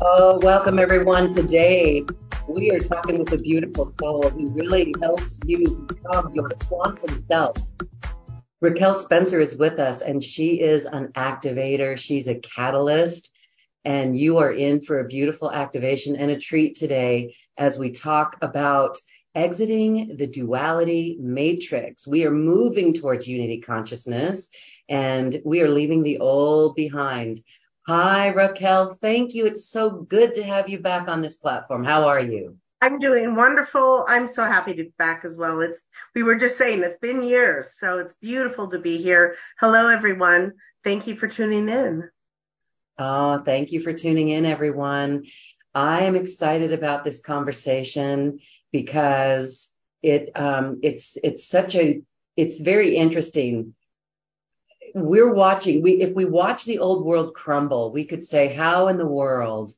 Oh, welcome everyone. Today we are talking with a beautiful soul who really helps you become your quantum self. Raquel Spencer is with us and she is an activator. She's a catalyst and you are in for a beautiful activation and a treat today as we talk about exiting the duality matrix. We are moving towards unity consciousness and we are leaving the old behind. Hi, Raquel. Thank you. It's so good to have you back on this platform. How are you? I'm doing wonderful. I'm so happy to be back as well. It's we were just saying it's been years, so it's beautiful to be here. Hello everyone. Thank you for tuning in. Oh, thank you for tuning in everyone. I am excited about this conversation because it um it's it's such a it's very interesting we're watching we if we watch the old world crumble we could say how in the world?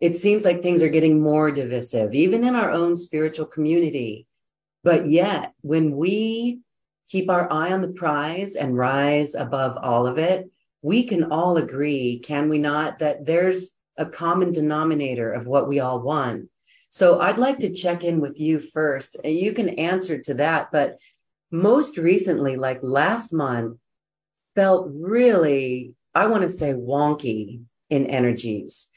It seems like things are getting more divisive even in our own spiritual community. But yet when we keep our eye on the prize and rise above all of it we can all agree can we not that there's a common denominator of what we all want. So i'd like to check in with you first. You can answer to that but most recently like last month felt really, I want to say wonky in energies.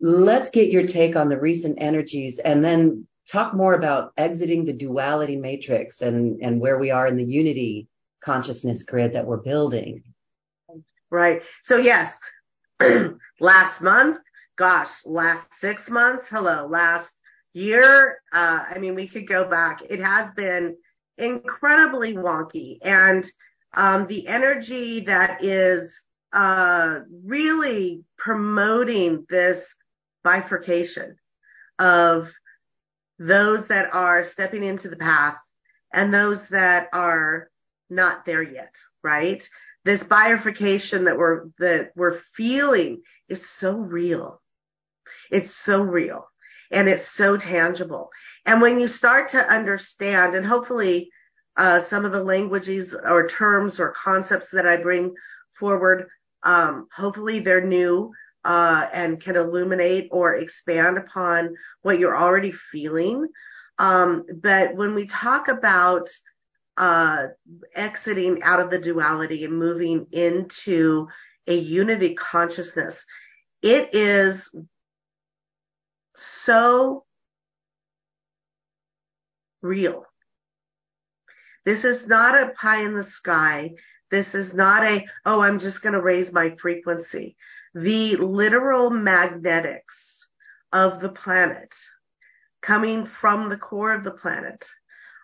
Let's get your take on the recent energies and then talk more about exiting the duality matrix and, and where we are in the unity consciousness grid that we're building. Right. So yes, last month, gosh, last six months, hello, last year. Uh, I mean, we could go back. It has been incredibly wonky and um, the energy that is uh, really promoting this bifurcation of those that are stepping into the path and those that are not there yet, right? This bifurcation that we're that we're feeling is so real. It's so real and it's so tangible. And when you start to understand, and hopefully uh, some of the languages or terms or concepts that I bring forward. Um, hopefully they're new uh, and can illuminate or expand upon what you're already feeling. Um, but when we talk about uh, exiting out of the duality and moving into a unity consciousness, it is so real this is not a pie in the sky. This is not a, oh, I'm just going to raise my frequency. The literal magnetics of the planet coming from the core of the planet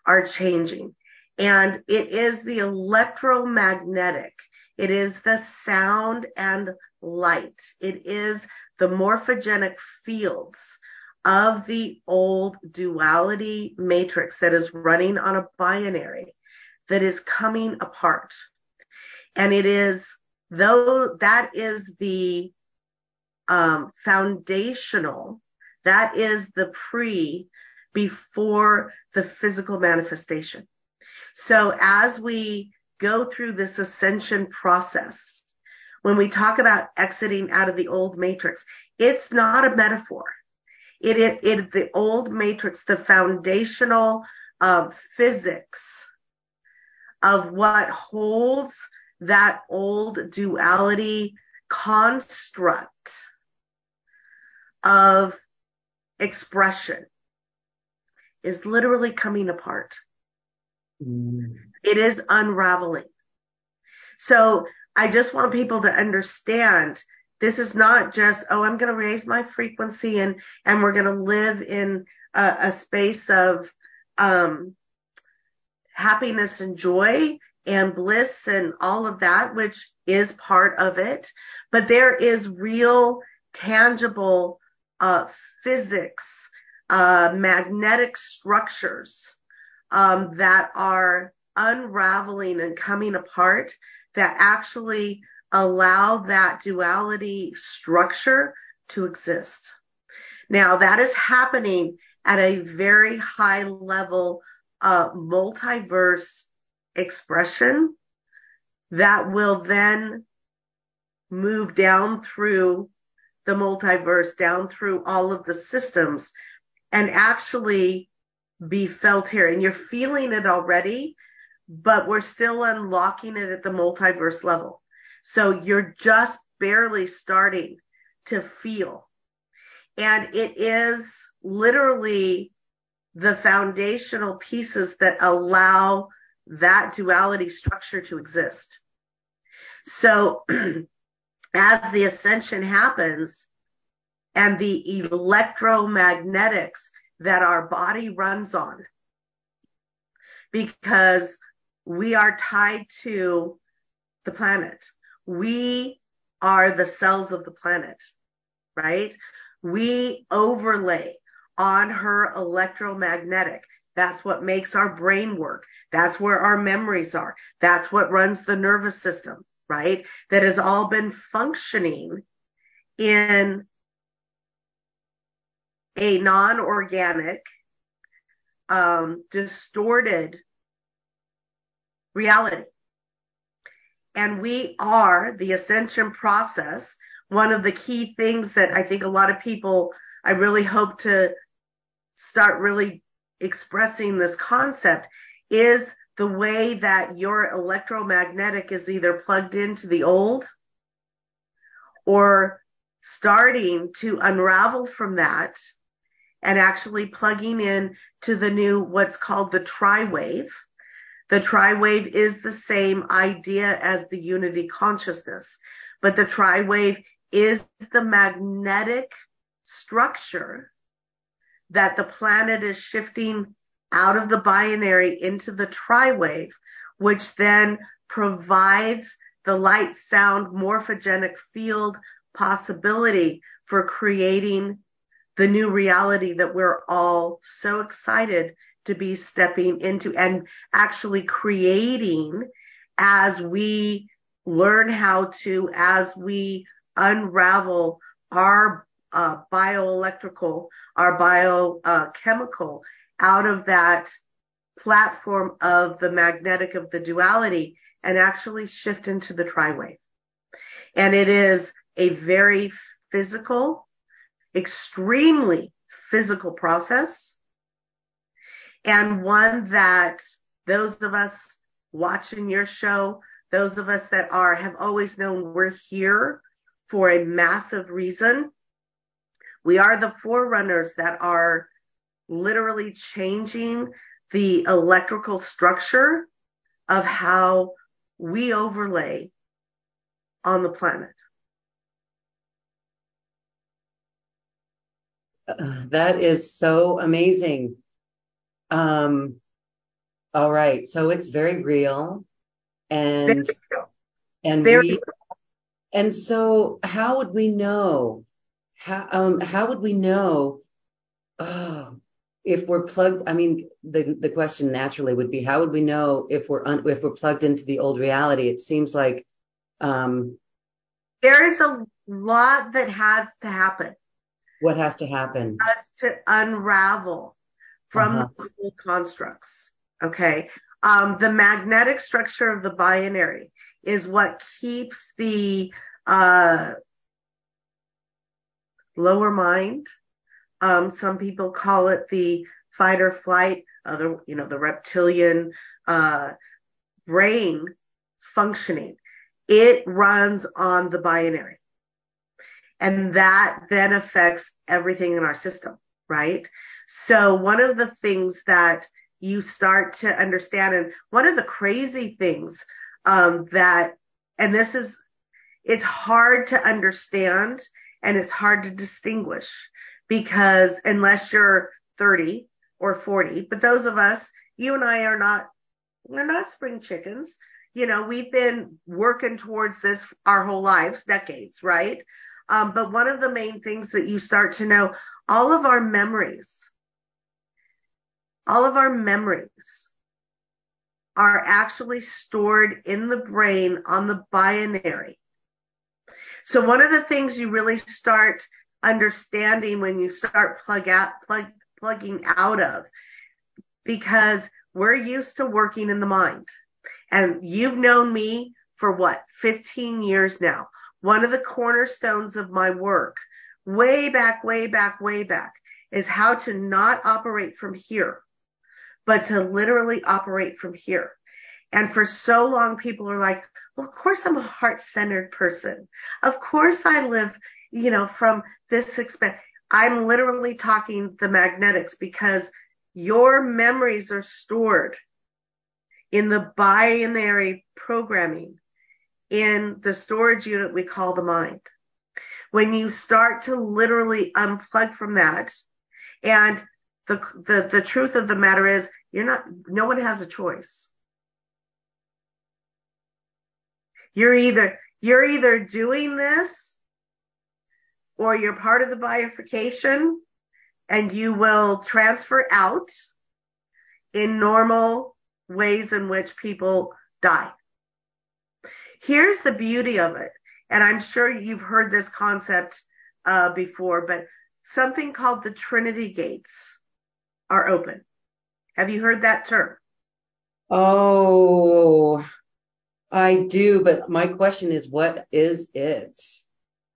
are changing. And it is the electromagnetic. It is the sound and light. It is the morphogenic fields of the old duality matrix that is running on a binary that is coming apart. And it is though that is the um, foundational, that is the pre before the physical manifestation. So as we go through this ascension process, when we talk about exiting out of the old matrix, it's not a metaphor. It is it, the old matrix, the foundational of physics of what holds that old duality construct of expression is literally coming apart. Mm. It is unraveling. So I just want people to understand this is not just, oh, I'm going to raise my frequency and, and we're going to live in a, a space of, um, happiness and joy and bliss and all of that, which is part of it. But there is real tangible, uh, physics, uh, magnetic structures, um, that are unraveling and coming apart that actually allow that duality structure to exist. Now that is happening at a very high level of multiverse expression that will then move down through the multiverse, down through all of the systems and actually be felt here. And you're feeling it already, but we're still unlocking it at the multiverse level. So you're just barely starting to feel. And it is literally the foundational pieces that allow that duality structure to exist. So as the ascension happens and the electromagnetics that our body runs on, because we are tied to the planet. We are the cells of the planet, right? We overlay on her electromagnetic. That's what makes our brain work. That's where our memories are. That's what runs the nervous system, right? That has all been functioning in a non-organic, um, distorted reality. And we are the ascension process. One of the key things that I think a lot of people, I really hope to start really expressing this concept is the way that your electromagnetic is either plugged into the old or starting to unravel from that and actually plugging in to the new, what's called the tri-wave. The tri-wave is the same idea as the unity consciousness, but the tri-wave is the magnetic structure that the planet is shifting out of the binary into the tri-wave, which then provides the light sound morphogenic field possibility for creating the new reality that we're all so excited to be stepping into and actually creating as we learn how to, as we unravel our uh, bioelectrical, our biochemical uh, out of that platform of the magnetic of the duality and actually shift into the tri-wave. And it is a very physical, extremely physical process and one that those of us watching your show, those of us that are, have always known we're here for a massive reason. We are the forerunners that are literally changing the electrical structure of how we overlay on the planet. Uh, that is so amazing. Um, all right. So it's very real and, and very we, real. and so how would we know how, um, how would we know, oh, if we're plugged, I mean, the, the question naturally would be, how would we know if we're, un, if we're plugged into the old reality? It seems like, um, there is a lot that has to happen. What has to happen? Us to unravel from uh-huh. the old constructs. Okay. Um, the magnetic structure of the binary is what keeps the, uh, lower mind. Um, some people call it the fight or flight, other, you know, the reptilian, uh, brain functioning. It runs on the binary. And that then affects everything in our system, right? So one of the things that you start to understand and one of the crazy things, um, that, and this is, it's hard to understand and it's hard to distinguish because unless you're 30 or 40, but those of us, you and I are not, we're not spring chickens. You know, we've been working towards this our whole lives, decades, right? Um, but one of the main things that you start to know, all of our memories, all of our memories are actually stored in the brain on the binary. So one of the things you really start understanding when you start plug out, plug, plugging out of, because we're used to working in the mind. And you've known me for what, 15 years now. One of the cornerstones of my work, way back, way back, way back, is how to not operate from here, but to literally operate from here. And for so long, people are like, well, of course I'm a heart centered person. Of course I live, you know, from this expect. I'm literally talking the magnetics because your memories are stored in the binary programming in the storage unit we call the mind. When you start to literally unplug from that and the, the, the truth of the matter is you're not, no one has a choice. You're either, you're either doing this or you're part of the bifurcation and you will transfer out in normal ways in which people die. Here's the beauty of it. And I'm sure you've heard this concept uh, before, but something called the Trinity gates are open. Have you heard that term? Oh, I do, but my question is, what is it?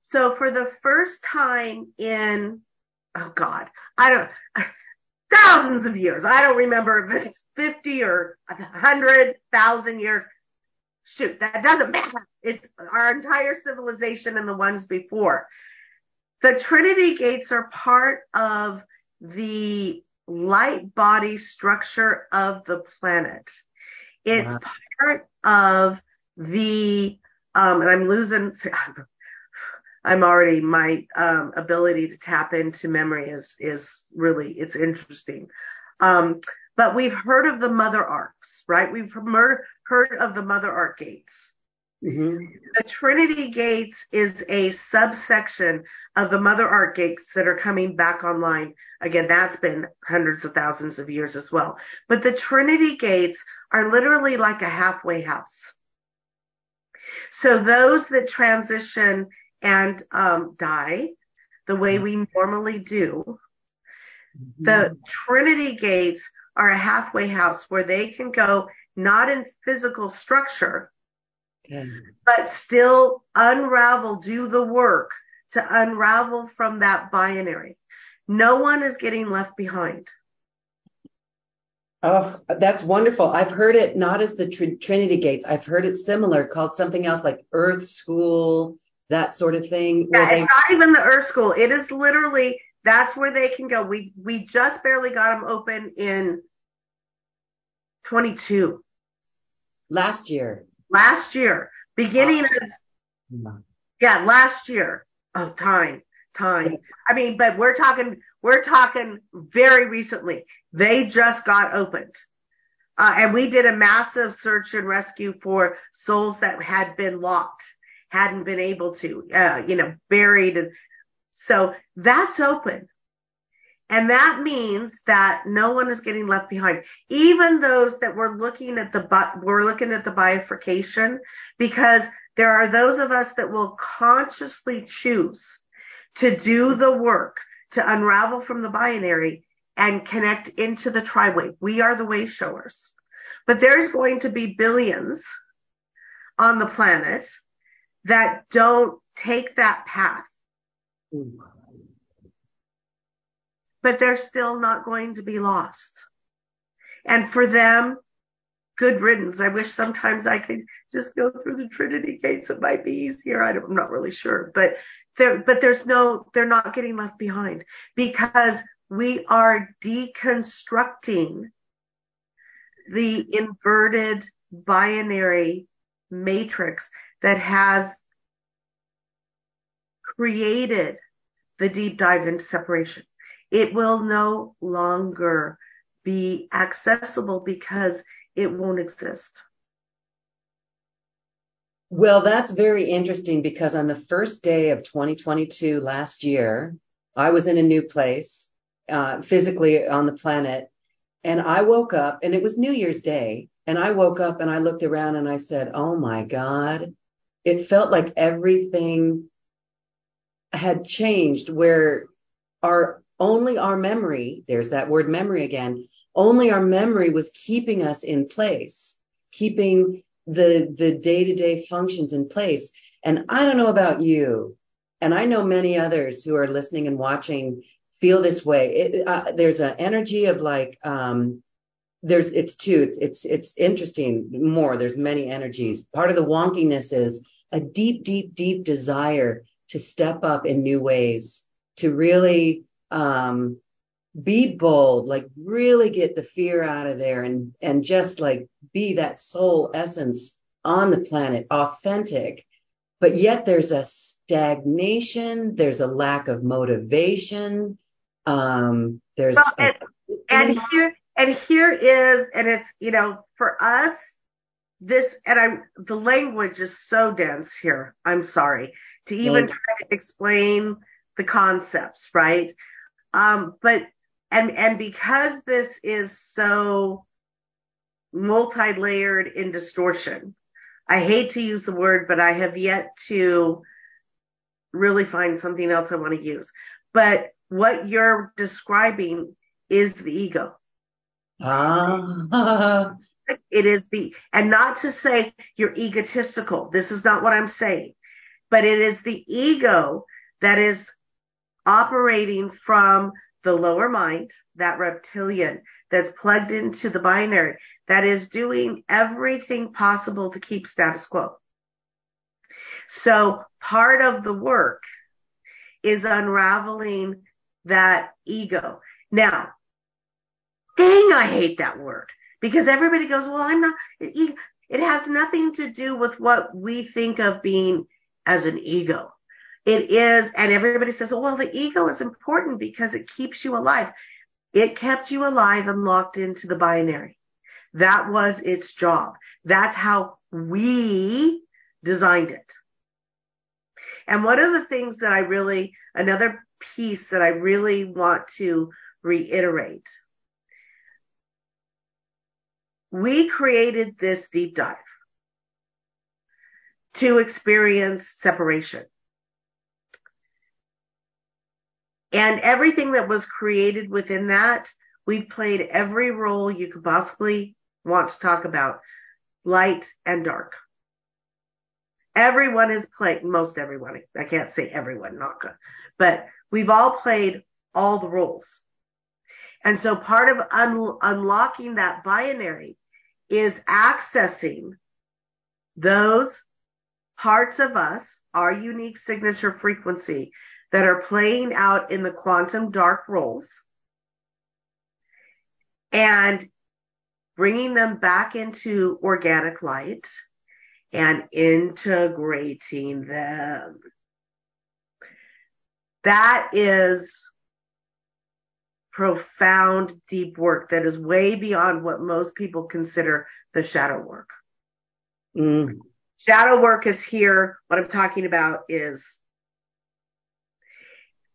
So for the first time in, oh God, I don't, thousands of years. I don't remember if it's 50 or 100,000 years. Shoot, that doesn't matter. It's our entire civilization and the ones before. The Trinity gates are part of the light body structure of the planet. It's wow. part of the, um, and I'm losing, I'm already, my, um, ability to tap into memory is, is really, it's interesting. Um, but we've heard of the mother arcs, right? We've heard of the mother arc gates. Mm-hmm. The Trinity gates is a subsection of the mother arc gates that are coming back online. Again, that's been hundreds of thousands of years as well. But the Trinity gates are literally like a halfway house. So those that transition and um, die the way we normally do, mm-hmm. the Trinity gates are a halfway house where they can go not in physical structure, but still unravel, do the work to unravel from that binary. No one is getting left behind. Oh, that's wonderful. I've heard it not as the tr- Trinity Gates. I've heard it similar called something else like Earth School, that sort of thing. Yeah, they... it's not even the Earth School. It is literally that's where they can go. We we just barely got them open in 22. Last year. Last year, beginning of yeah, last year. Oh, time, time. I mean, but we're talking we're talking very recently. They just got opened. Uh, and we did a massive search and rescue for souls that had been locked, hadn't been able to, uh, you know, buried. And so that's open. And that means that no one is getting left behind. Even those that were looking at the, we're looking at the bifurcation because there are those of us that will consciously choose to do the work to unravel from the binary and connect into the tri-wave. We are the way showers. But there's going to be billions on the planet that don't take that path. But they're still not going to be lost. And for them, good riddance. I wish sometimes I could just go through the Trinity gates. It might be easier. I am not really sure, but there, but there's no, they're not getting left behind because we are deconstructing the inverted binary matrix that has created the deep dive into separation. It will no longer be accessible because it won't exist. Well, that's very interesting because on the first day of 2022 last year, I was in a new place, uh, physically on the planet, and I woke up and it was New Year's Day And I woke up and I looked around and I said, Oh my God. It felt like everything had changed where our only our memory, there's that word memory again, only our memory was keeping us in place, keeping the the day-to-day functions in place. And I don't know about you, and I know many others who are listening and watching feel this way. It, uh, there's an energy of like um, there's it's two. It's, it's it's interesting more. There's many energies. Part of the wonkiness is a deep, deep, deep desire to step up in new ways, to really um, be bold, like really get the fear out of there and and just like be that soul essence on the planet, authentic. But yet there's a stagnation, there's a lack of motivation. Um, there's well, and, a, and here and here is and it's you know for us this and I the language is so dense here. I'm sorry to even try to explain the concepts, right? Um, but and and because this is so multi-layered in distortion, I hate to use the word, but I have yet to really find something else I want to use. But what you're describing is the ego. Ah. it is the, and not to say you're egotistical. This is not what I'm saying, but it is the ego that is operating from the lower mind, that reptilian that's plugged into the binary, that is doing everything possible to keep status quo. So part of the work is unraveling that ego. Now, dang, I hate that word because everybody goes, well, I'm not, it, it has nothing to do with what we think of being as an ego. It is, and everybody says, oh, well, the ego is important because it keeps you alive. It kept you alive and locked into the binary. That was its job. That's how we designed it. And one of the things that I really, another piece that I really want to reiterate. We created this deep dive to experience separation. And everything that was created within that, we've played every role you could possibly want to talk about, light and dark. Everyone has played, most everyone, I can't say everyone, not good, but we've all played all the roles. And so part of un- unlocking that binary is accessing those parts of us, our unique signature frequency that are playing out in the quantum dark roles and bringing them back into organic light and integrating them. That is profound, deep work that is way beyond what most people consider the shadow work. Mm. Shadow work is here. What I'm talking about is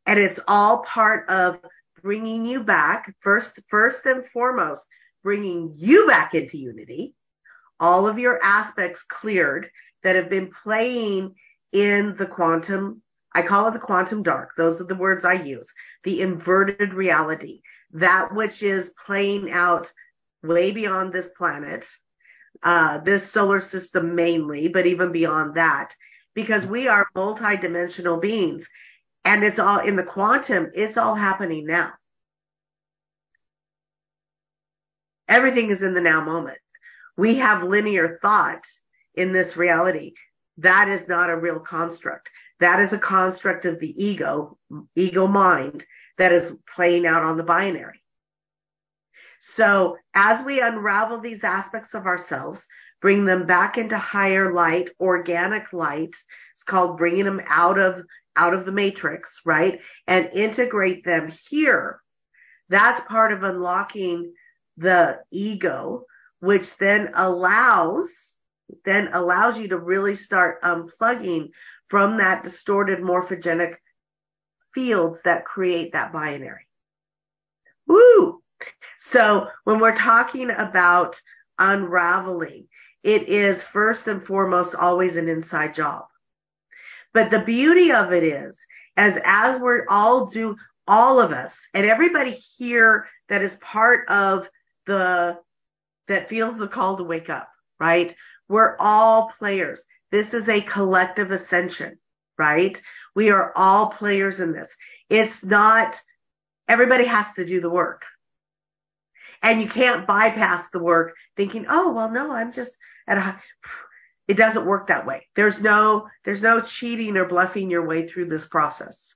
and it's all part of bringing you back first, first and foremost, bringing you back into unity, all of your aspects cleared that have been playing in the quantum. I call it the quantum dark. Those are the words I use. The inverted reality, that which is playing out way beyond this planet, uh, this solar system mainly, but even beyond that, because we are multidimensional beings and it's all in the quantum, it's all happening now. Everything is in the now moment. We have linear thought in this reality. That is not a real construct. That is a construct of the ego, ego mind that is playing out on the binary. So as we unravel these aspects of ourselves, bring them back into higher light, organic light, it's called bringing them out of out of the matrix, right? And integrate them here. That's part of unlocking the ego, which then allows, then allows you to really start unplugging from that distorted morphogenic fields that create that binary. Woo! So when we're talking about unraveling. It is first and foremost always an inside job. But the beauty of it is, as, as we're all do, all of us and everybody here that is part of the, that feels the call to wake up, right? We're all players. This is a collective ascension, right? We are all players in this. It's not, everybody has to do the work. And you can't bypass the work thinking, oh, well, no, I'm just at a, it doesn't work that way. There's no, there's no cheating or bluffing your way through this process.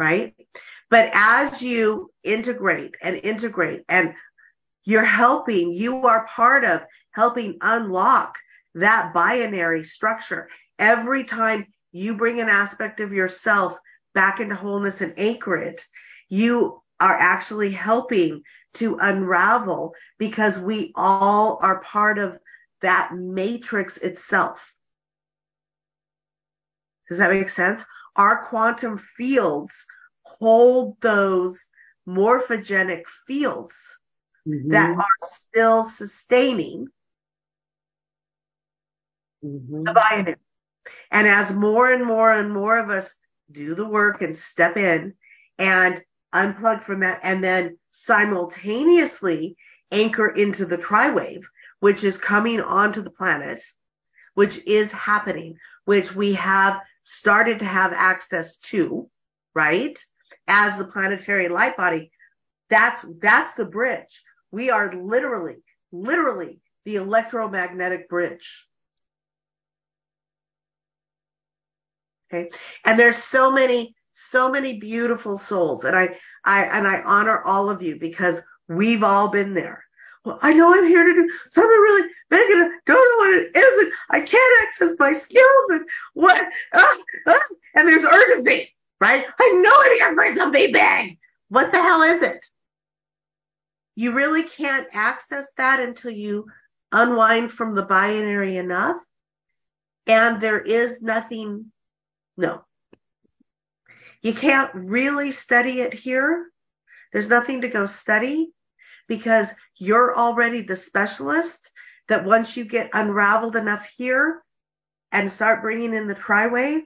Right? But as you integrate and integrate and you're helping, you are part of helping unlock that binary structure. Every time you bring an aspect of yourself back into wholeness and anchor it, you are actually helping to unravel because we all are part of that matrix itself. Does that make sense? Our quantum fields hold those morphogenic fields mm-hmm. that are still sustaining mm-hmm. the binary. And as more and more and more of us do the work and step in and unplug from that and then simultaneously anchor into the tri-wave, which is coming onto the planet, which is happening, which we have started to have access to, right? As the planetary light body. That's, that's the bridge. We are literally, literally the electromagnetic bridge. Okay. And there's so many, so many beautiful souls and I, I, and I honor all of you because we've all been there. Well, I know I'm here to do something really big and I don't know what it is and I can't access my skills and what, uh, uh, and there's urgency, right? I know I'm here for something big. What the hell is it? You really can't access that until you unwind from the binary enough. And there is nothing no. You can't really study it here. There's nothing to go study because you're already the specialist that once you get unraveled enough here and start bringing in the tri-wave,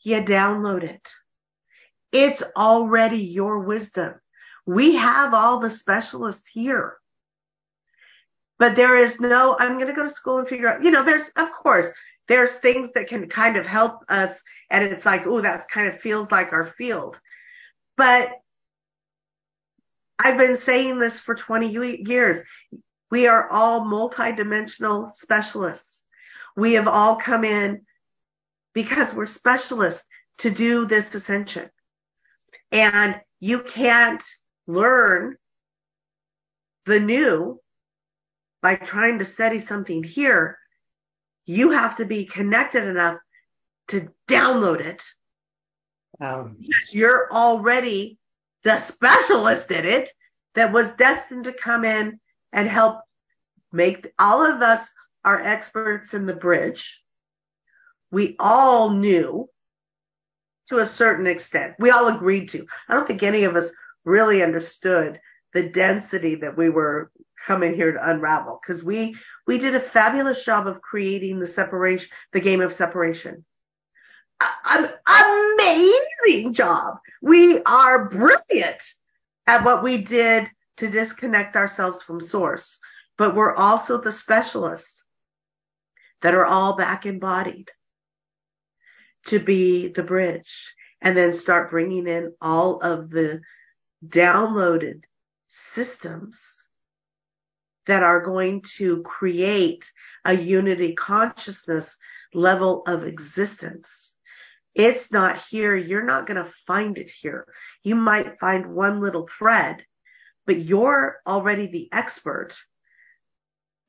you download it. It's already your wisdom. We have all the specialists here. But there is no, I'm going to go to school and figure out, you know, there's, of course, there's things that can kind of help us and it's like, oh, that kind of feels like our field. But I've been saying this for 20 years. We are all multidimensional specialists. We have all come in because we're specialists to do this ascension. And you can't learn the new by trying to study something here. You have to be connected enough to download it. Um, because you're already the specialist in it that was destined to come in and help make all of us are experts in the bridge. We all knew to a certain extent. We all agreed to. I don't think any of us really understood the density that we were coming here to unravel because we, we did a fabulous job of creating the separation, the game of separation an amazing job. We are brilliant at what we did to disconnect ourselves from source, but we're also the specialists that are all back embodied to be the bridge and then start bringing in all of the downloaded systems that are going to create a unity consciousness level of existence it's not here. You're not going to find it here. You might find one little thread, but you're already the expert.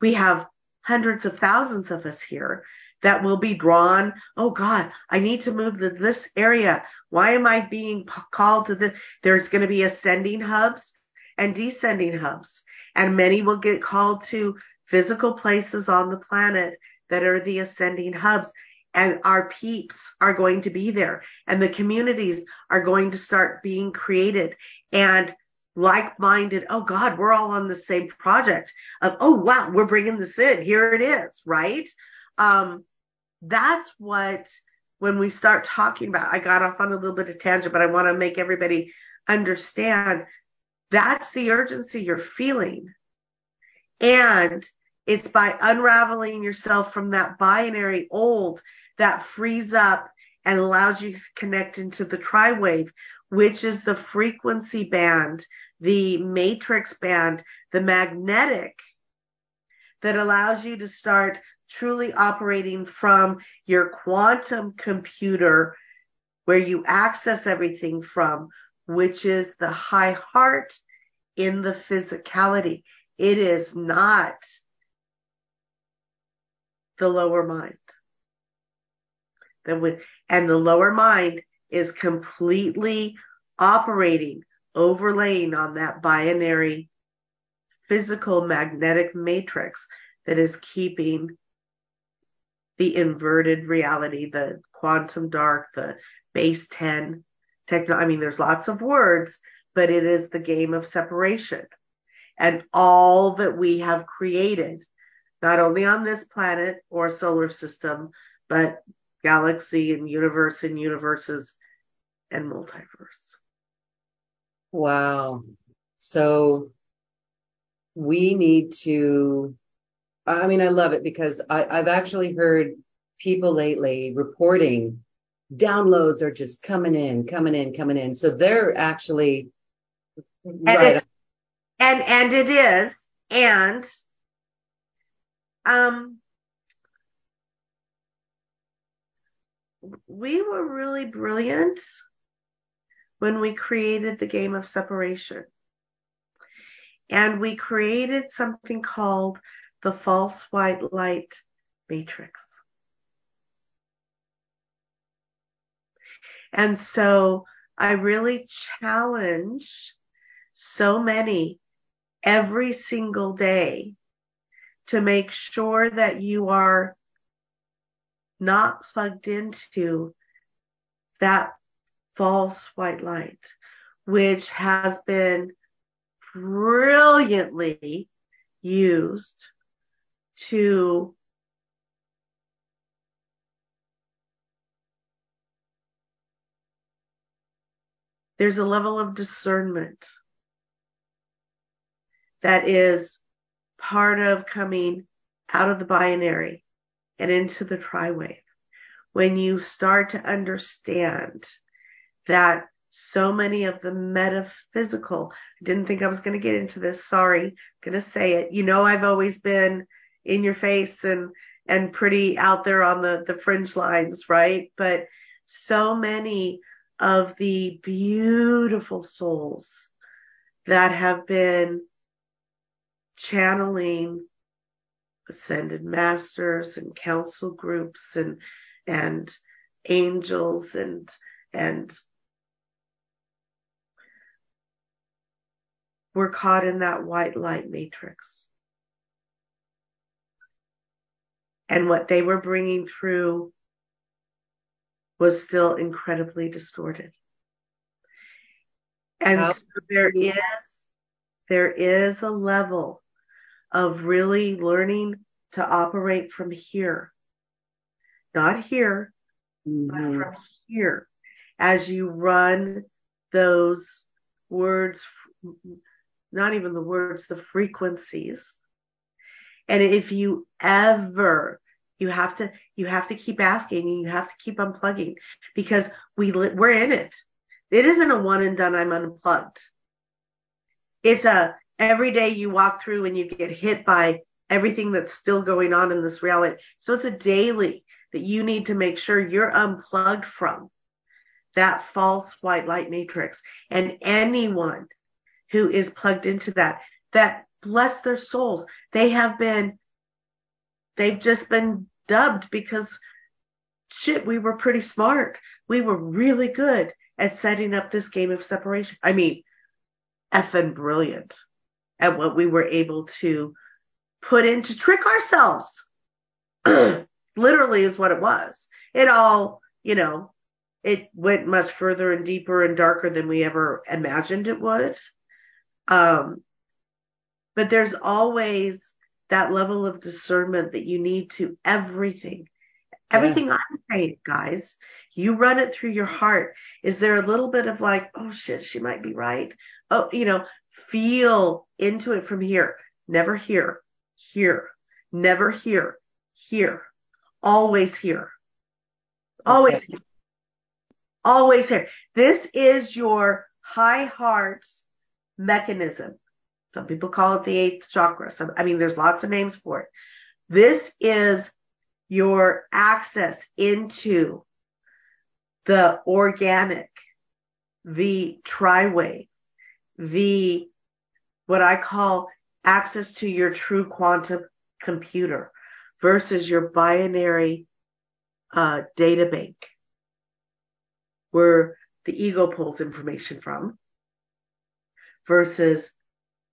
We have hundreds of thousands of us here that will be drawn. Oh God, I need to move to this area. Why am I being called to this? There's going to be ascending hubs and descending hubs and many will get called to physical places on the planet that are the ascending hubs and our peeps are going to be there and the communities are going to start being created and like-minded, oh God, we're all on the same project of, oh wow, we're bringing this in. Here it is, right? Um, that's what, when we start talking about, I got off on a little bit of tangent, but I want to make everybody understand that's the urgency you're feeling. And it's by unraveling yourself from that binary old that frees up and allows you to connect into the tri-wave, which is the frequency band, the matrix band, the magnetic that allows you to start truly operating from your quantum computer where you access everything from, which is the high heart in the physicality. It is not the lower mind. And the lower mind is completely operating, overlaying on that binary physical magnetic matrix that is keeping the inverted reality, the quantum dark, the base 10 techno. I mean, there's lots of words, but it is the game of separation and all that we have created, not only on this planet or solar system, but galaxy and universe and universes and multiverse. Wow. So we need to, I mean, I love it because I, I've actually heard people lately reporting downloads are just coming in, coming in, coming in. So they're actually and right. And and it is. And um we were really brilliant when we created the game of separation. And we created something called the false white light matrix. And so I really challenge so many every single day to make sure that you are not plugged into that false white light, which has been brilliantly used to there's a level of discernment that is part of coming out of the binary and into the tri-wave. When you start to understand that so many of the metaphysical, I didn't think I was going to get into this. Sorry, going to say it. You know, I've always been in your face and, and pretty out there on the, the fringe lines, right? But so many of the beautiful souls that have been channeling ascended masters and council groups and and angels and and we're caught in that white light matrix. And what they were bringing through was still incredibly distorted. And so there is, there is a level of really learning to operate from here. Not here, mm-hmm. but from here. As you run those words, not even the words, the frequencies. And if you ever, you have to, you have to keep asking and you have to keep unplugging because we, we're in it. It isn't a one and done, I'm unplugged. It's a, every day you walk through and you get hit by everything that's still going on in this reality. So it's a daily that you need to make sure you're unplugged from that false white light matrix. And anyone who is plugged into that, that bless their souls, they have been, they've just been dubbed because shit, we were pretty smart. We were really good at setting up this game of separation. I mean, effing brilliant at what we were able to put in to trick ourselves. Literally is what it was. It all, you know, it went much further and deeper and darker than we ever imagined it would. Um, but there's always that level of discernment that you need to everything. Everything yeah. I'm saying, guys, you run it through your heart. Is there a little bit of like, oh shit, she might be right? Oh, you know, feel into it from here. Never here, here, never here, here, always here, always okay. here, always here. This is your high heart mechanism. Some people call it the eighth chakra. Some, I mean, there's lots of names for it. This is your access into the organic, the tri-wave, the, what I call access to your true quantum computer versus your binary uh, data bank where the ego pulls information from versus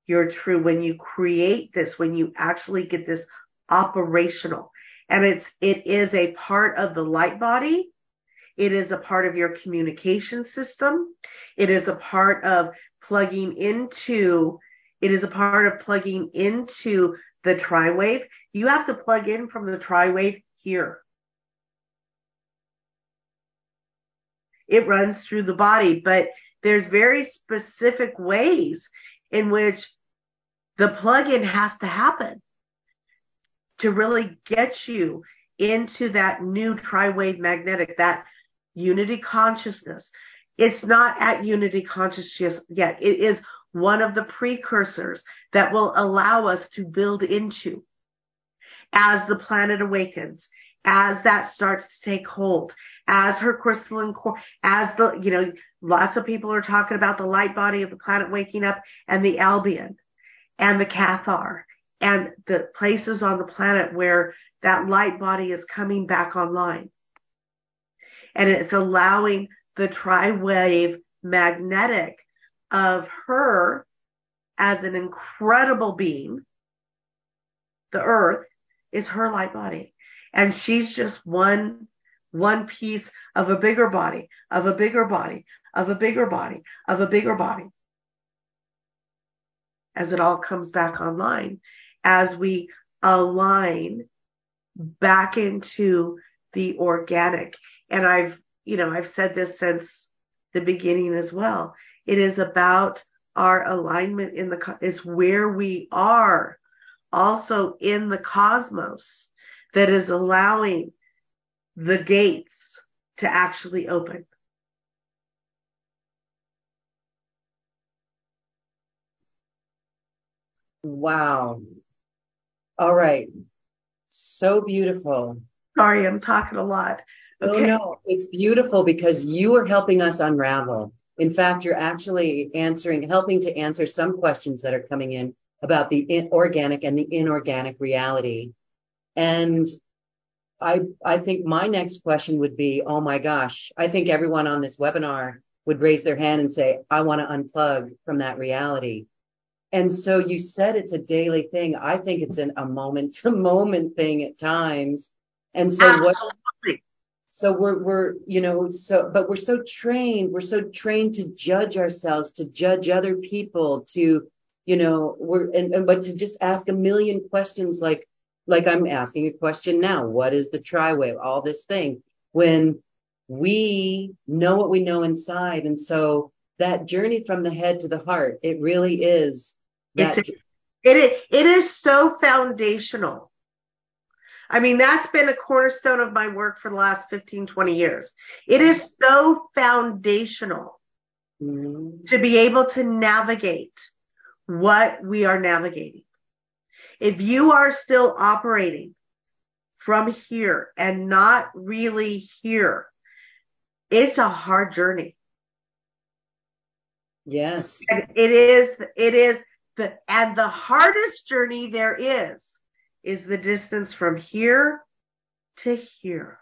your true when you create this when you actually get this operational. And it's it is a part of the light body. It is a part of your communication system. It is a part of plugging into it is a part of plugging into the tri-wave you have to plug in from the tri-wave here it runs through the body but there's very specific ways in which the plug-in has to happen to really get you into that new tri-wave magnetic, that unity consciousness. It's not at unity consciousness yet. It is one of the precursors that will allow us to build into as the planet awakens, as that starts to take hold, as her crystalline core, as the, you know, lots of people are talking about the light body of the planet waking up and the Albion and the Cathar and the places on the planet where that light body is coming back online. And it's allowing the tri-wave magnetic of her as an incredible being. The earth is her light body. And she's just one, one piece of a bigger body, of a bigger body, of a bigger body, of a bigger body as it all comes back online, as we align back into the organic. And I've, you know, I've said this since the beginning as well. It is about our alignment in the, it's where we are also in the cosmos that is allowing the gates to actually open. Wow. All right. So beautiful. Sorry, I'm talking a lot. Oh, okay. No, no, it's beautiful because you are helping us unravel. In fact, you're actually answering, helping to answer some questions that are coming in about the organic and the inorganic reality. And I, I think my next question would be, oh my gosh, I think everyone on this webinar would raise their hand and say, I want to unplug from that reality. And so you said it's a daily thing. I think it's an, a moment to moment thing at times. And so Absolutely. So we're, we're, you know, so, but we're so trained, we're so trained to judge ourselves, to judge other people, to, you know, we're, and, and but to just ask a million questions like, like I'm asking a question now. What is the tri-wave? All this thing when we know what we know inside. And so that journey from the head to the heart, it really is that. It is, it is so foundational. I mean, that's been a cornerstone of my work for the last 15, 20 years. It is so foundational mm-hmm. to be able to navigate what we are navigating. If you are still operating from here and not really here, it's a hard journey. Yes. And it is, it is the, and the hardest journey there is, is the distance from here to here.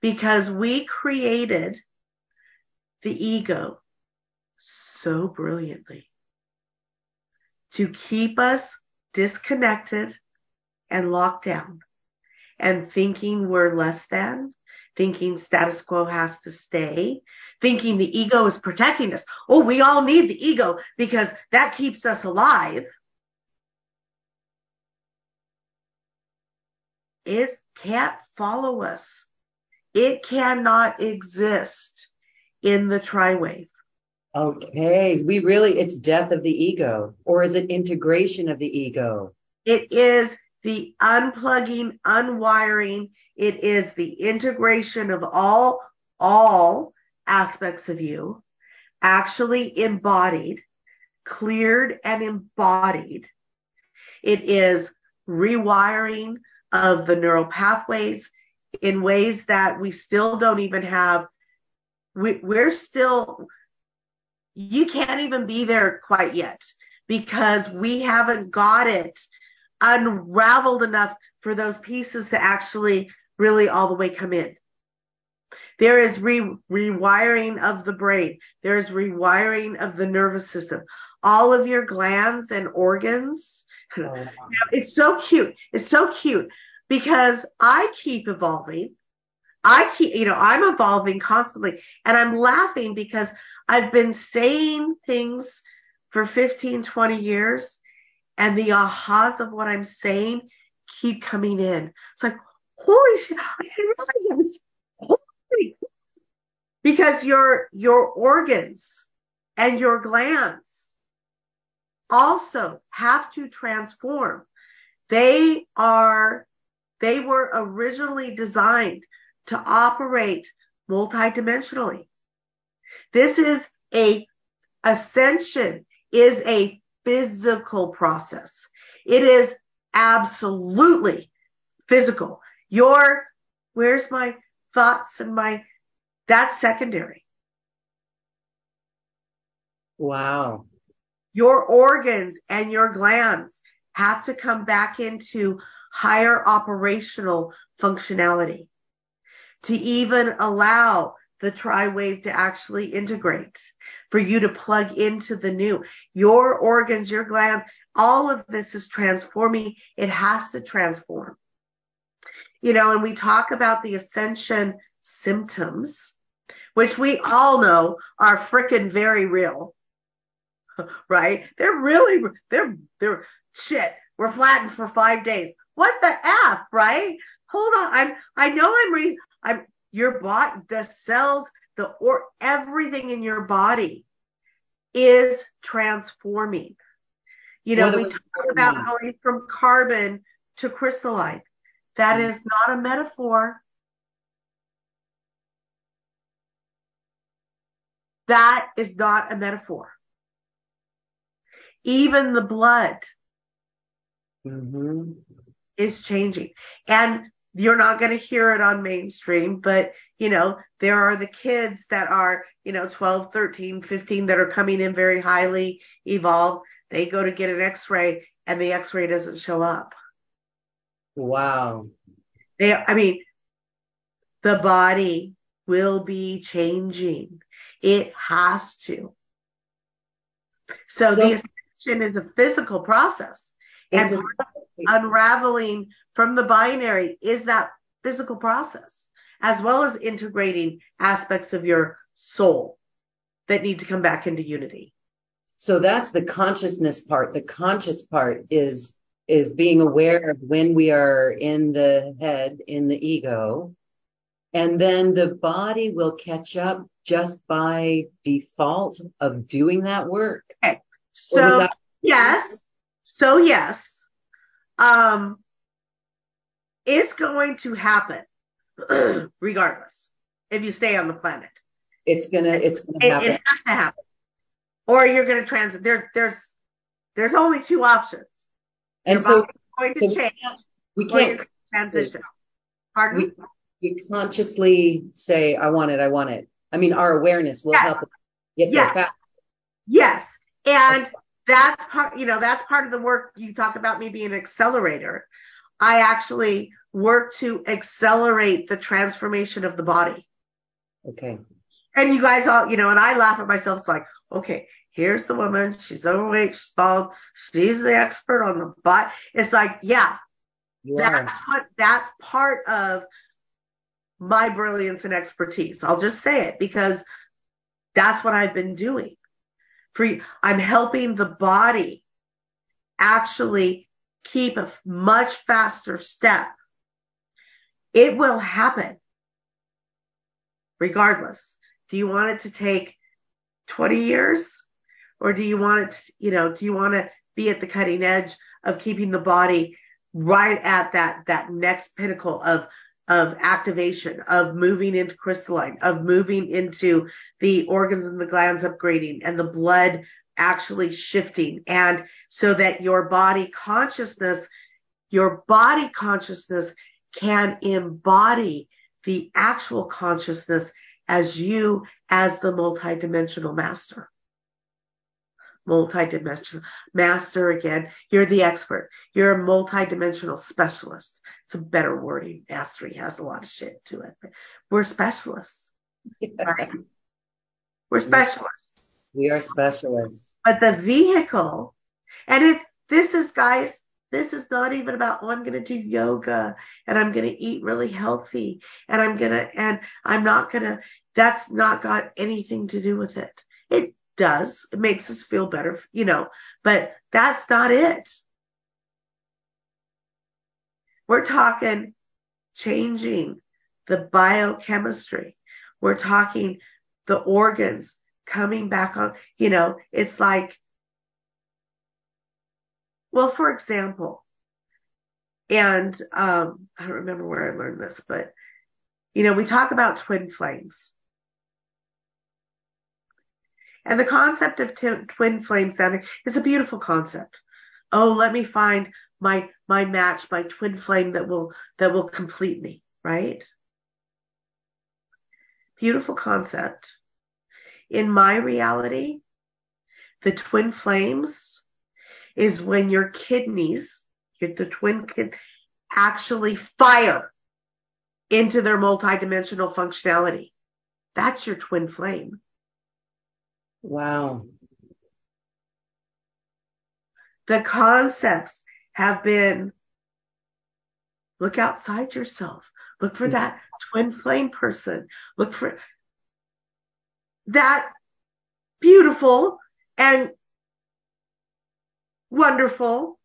Because we created the ego so brilliantly to keep us disconnected and locked down and thinking we're less than, thinking status quo has to stay, thinking the ego is protecting us. Oh, we all need the ego because that keeps us alive. It can't follow us. It cannot exist in the tri-wave. Okay. We really, it's death of the ego, or is it integration of the ego? It is the unplugging, unwiring. It is the integration of all, all aspects of you actually embodied, cleared and embodied. It is rewiring of the neural pathways in ways that we still don't even have. We, we're still, you can't even be there quite yet because we haven't got it unraveled enough for those pieces to actually really all the way come in. There is re- rewiring of the brain. There is rewiring of the nervous system. All of your glands and organs. Oh, it's so cute. It's so cute because I keep evolving. I keep, you know, I'm evolving constantly and I'm laughing because I've been saying things for 15, 20 years and the ahas of what I'm saying keep coming in. It's like, holy shit, I didn't realize I was holy because your your organs and your glands also have to transform. They are they were originally designed to operate multidimensionally. This is a ascension is a physical process. It is absolutely physical. Your, where's my thoughts and my, that's secondary. Wow. Your organs and your glands have to come back into higher operational functionality to even allow the tri-wave to actually integrate, for you to plug into the new. Your organs, your glands, all of this is transforming. It has to transform. You know, and we talk about the ascension symptoms, which we all know are freaking very real, right? They're really, they're, they're shit. We're flattened for five days. What the F, right? Hold on. I'm, I know I'm re, I'm, your body, the cells, the or everything in your body is transforming. You know, we talk about going from carbon to crystalline. That mm-hmm. is not a metaphor. That is not a metaphor. Even the blood mm-hmm. is changing. And you're not going to hear it on mainstream, but you know, there are the kids that are, you know, 12, 13, 15 that are coming in very highly evolved. They go to get an x-ray and the x-ray doesn't show up. Wow. They, I mean, the body will be changing. It has to. So, so the ascension is a physical process. And unraveling from the binary is that physical process, as well as integrating aspects of your soul that need to come back into unity. So that's the consciousness part. The conscious part is is being aware of when we are in the head, in the ego, and then the body will catch up just by default of doing that work. Okay. So yes. So yes. Um, it's going to happen regardless if you stay on the planet. It's gonna it's gonna happen. It, has to happen. Or you're gonna transit there there's there's only two options. And Your so going to so change. We can't transition. Pardon? We, we, consciously say, I want it, I want it. I mean, our awareness will yes. help get yes. there fast. Yes. And that's part, you know, that's part of the work you talk about me being an accelerator. I actually work to accelerate the transformation of the body. Okay. And you guys all, you know, and I laugh at myself. It's like, okay, here's the woman. She's overweight. She's bald. She's the expert on the butt. It's like, yeah, you that's are. what, that's part of my brilliance and expertise. I'll just say it because that's what I've been doing. For I'm helping the body actually keep a much faster step. It will happen regardless. Do you want it to take 20 years or do you want it, to, you know, do you want to be at the cutting edge of keeping the body right at that, that next pinnacle of of activation, of moving into crystalline, of moving into the organs and the glands upgrading and the blood actually shifting. And so that your body consciousness, your body consciousness can embody the actual consciousness as you as the multidimensional master multidimensional master again. You're the expert. You're a multidimensional specialist. It's a better wording. Mastery has a lot of shit to it. we're specialists. Right? We're specialists. We are specialists. But the vehicle, and it, this is guys, this is not even about, oh, I'm going to do yoga and I'm going to eat really healthy and I'm going to, and I'm not going to, that's not got anything to do with it. It does. It makes us feel better, you know, but that's not it. We're talking changing the biochemistry. We're talking the organs coming back on, you know, it's like, well, for example, and um, I don't remember where I learned this, but you know, we talk about twin flames. And the concept of t- twin flame sounding is a beautiful concept. Oh, let me find my, my match, my twin flame that will, that will complete me, right? Beautiful concept. In my reality, the twin flames is when your kidneys, the twin kid, actually fire into their multidimensional functionality. That's your twin flame. Wow. The concepts have been look outside yourself. Look for mm-hmm. that twin flame person. Look for that beautiful and wonderful.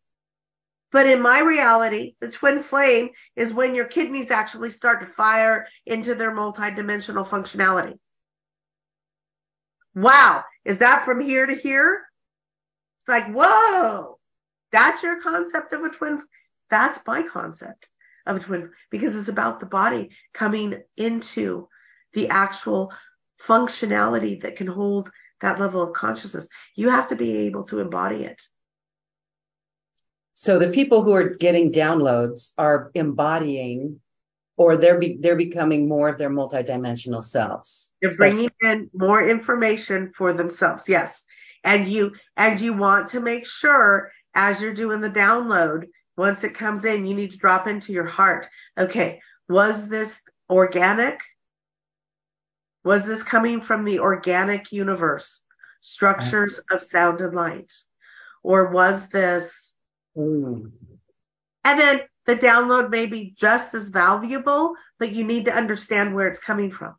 But in my reality, the twin flame is when your kidneys actually start to fire into their multidimensional functionality. Wow. Is that from here to here? It's like, whoa, that's your concept of a twin. That's my concept of a twin because it's about the body coming into the actual functionality that can hold that level of consciousness. You have to be able to embody it. So the people who are getting downloads are embodying or they're be, they're becoming more of their multidimensional selves. They're bringing in more information for themselves. Yes. And you, and you want to make sure as you're doing the download, once it comes in, you need to drop into your heart. Okay. Was this organic? Was this coming from the organic universe? Structures of sound and light? Or was this? Mm. And then the download may be just as valuable, but you need to understand where it's coming from.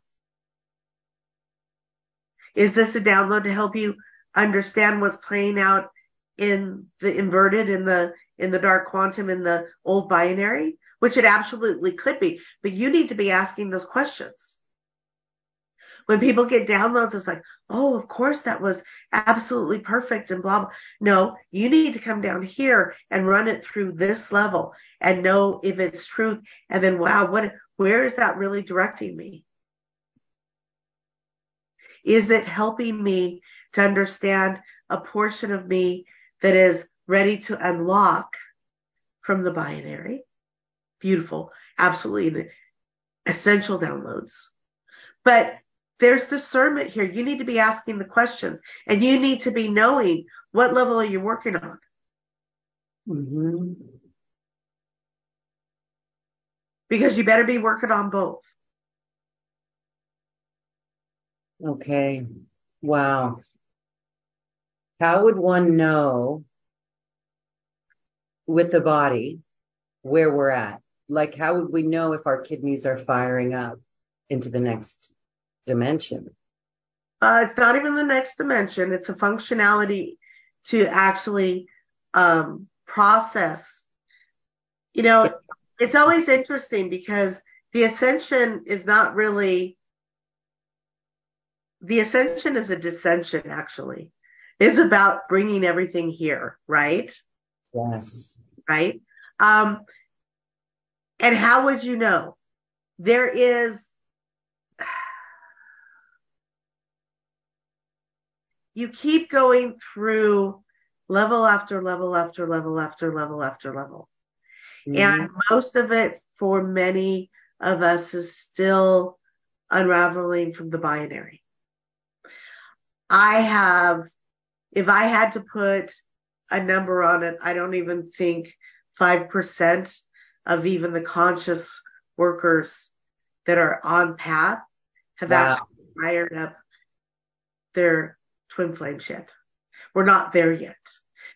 Is this a download to help you understand what's playing out in the inverted, in the, in the dark quantum, in the old binary? Which it absolutely could be, but you need to be asking those questions. When people get downloads, it's like, oh, of course that was absolutely perfect and blah, blah. No, you need to come down here and run it through this level and know if it's truth. And then, wow, what, where is that really directing me? Is it helping me to understand a portion of me that is ready to unlock from the binary? Beautiful. Absolutely essential downloads. But there's discernment here. You need to be asking the questions and you need to be knowing what level are you working on. Mm-hmm. Because you better be working on both. Okay. Wow. How would one know with the body where we're at? Like, how would we know if our kidneys are firing up? into the next dimension. Uh, it's not even the next dimension. It's a functionality to actually um, process. You know, it's always interesting because the ascension is not really the ascension is a dissension, actually it's about bringing everything here right yes right um and how would you know there is you keep going through level after level after level after level after level mm-hmm. and most of it for many of us is still unraveling from the binary I have, if I had to put a number on it, I don't even think 5% of even the conscious workers that are on path have wow. actually fired up their twin flame yet. We're not there yet.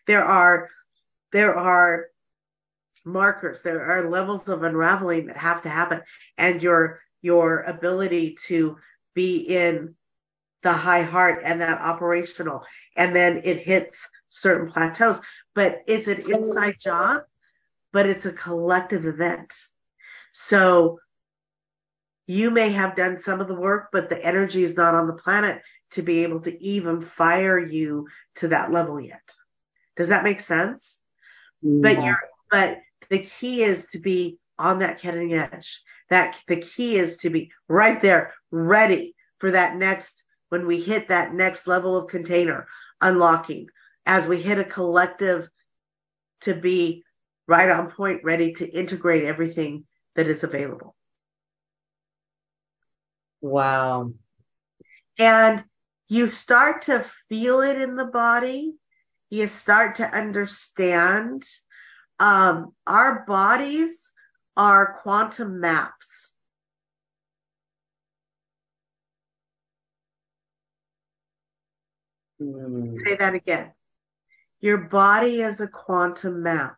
There are, there are markers, there are levels of unraveling that have to happen and your, your ability to be in the high heart and that operational. And then it hits certain plateaus, but it's an inside job, but it's a collective event. So you may have done some of the work, but the energy is not on the planet to be able to even fire you to that level yet. Does that make sense? But you're, but the key is to be on that cutting edge. That the key is to be right there, ready for that next when we hit that next level of container unlocking, as we hit a collective to be right on point, ready to integrate everything that is available. Wow. And you start to feel it in the body. You start to understand. Um, our bodies are quantum maps. Mm. Say that again. Your body is a quantum map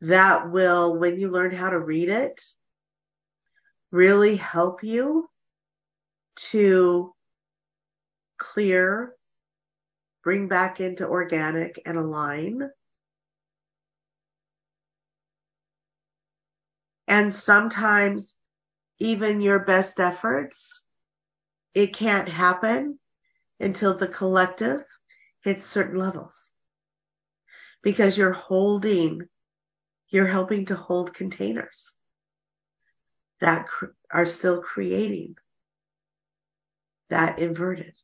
that will, when you learn how to read it, really help you to clear, bring back into organic and align. And sometimes even your best efforts, it can't happen until the collective hits certain levels. Because you're holding, you're helping to hold containers that cr- are still creating that inverted.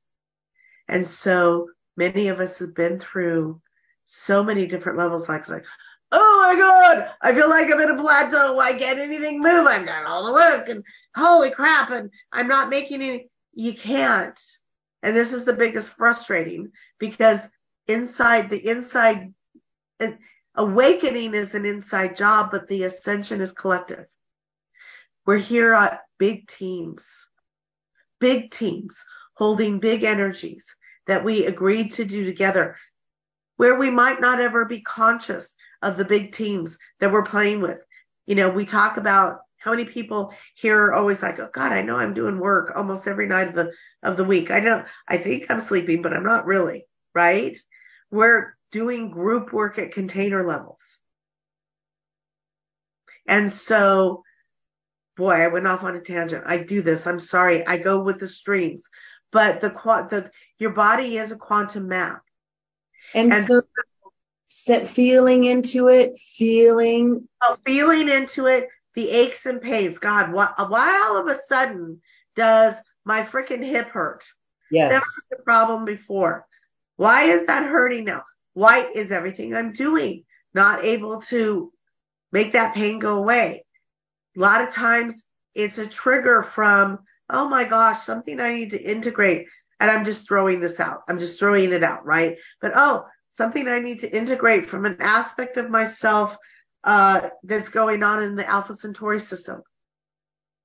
And so many of us have been through so many different levels, like, like, oh my God, I feel like I'm in a plateau. Why can't anything move? I've done all the work and holy crap. And I'm not making any, you can't and this is the biggest frustrating because inside the inside uh, awakening is an inside job, but the ascension is collective. We're here at big teams, big teams holding big energies that we agreed to do together where we might not ever be conscious of the big teams that we're playing with. You know, we talk about how many people here are always like, oh God, I know I'm doing work almost every night of the of the week. I know I think I'm sleeping, but I'm not really, right? We're doing group work at container levels. And so, boy, I went off on a tangent. I do this. I'm sorry. I go with the streams, but the the your body is a quantum map. And, and so set feeling into it, feeling, oh, feeling into it, the aches and pains. God, why, why all of a sudden does my freaking hip hurt? Yes. That was the problem before. Why is that hurting now? Why is everything I'm doing not able to make that pain go away? A lot of times it's a trigger from, oh my gosh, something I need to integrate. And I'm just throwing this out. I'm just throwing it out, right? But oh, something I need to integrate from an aspect of myself uh, that's going on in the Alpha Centauri system.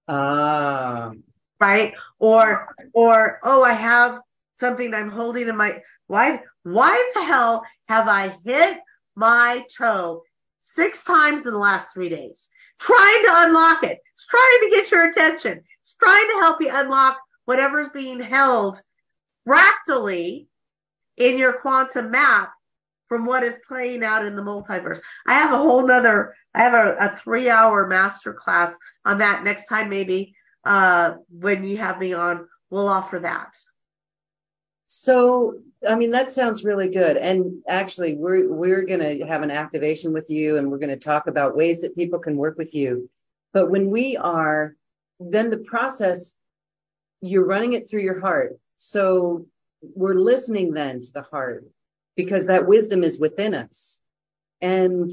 Ah. Right? Or, or, oh, I have something I'm holding in my, why, why the hell have I hit my toe six times in the last three days? Trying to unlock it. Trying to get your attention. It's trying to help you unlock whatever's being held fractally in your quantum map from what is playing out in the multiverse. I have a whole nother, I have a, a three hour master class on that next time, maybe, uh, when you have me on, we'll offer that. So, I mean, that sounds really good. And actually, we're, we're going to have an activation with you and we're going to talk about ways that people can work with you. But when we are, then the process, you're running it through your heart. So we're listening then to the heart because that wisdom is within us. And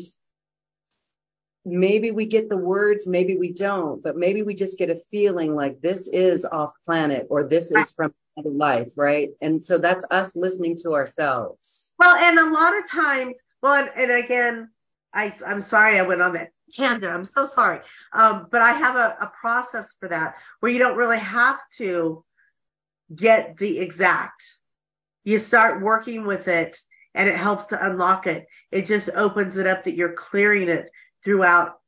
maybe we get the words, maybe we don't, but maybe we just get a feeling like this is off planet or this is from another life, right? And so that's us listening to ourselves. Well, and a lot of times, well, and, and again, I, I'm sorry I went on that tangent. I'm so sorry. Um, but I have a, a process for that where you don't really have to get the exact. You start working with it and it helps to unlock it. It just opens it up that you're clearing it throughout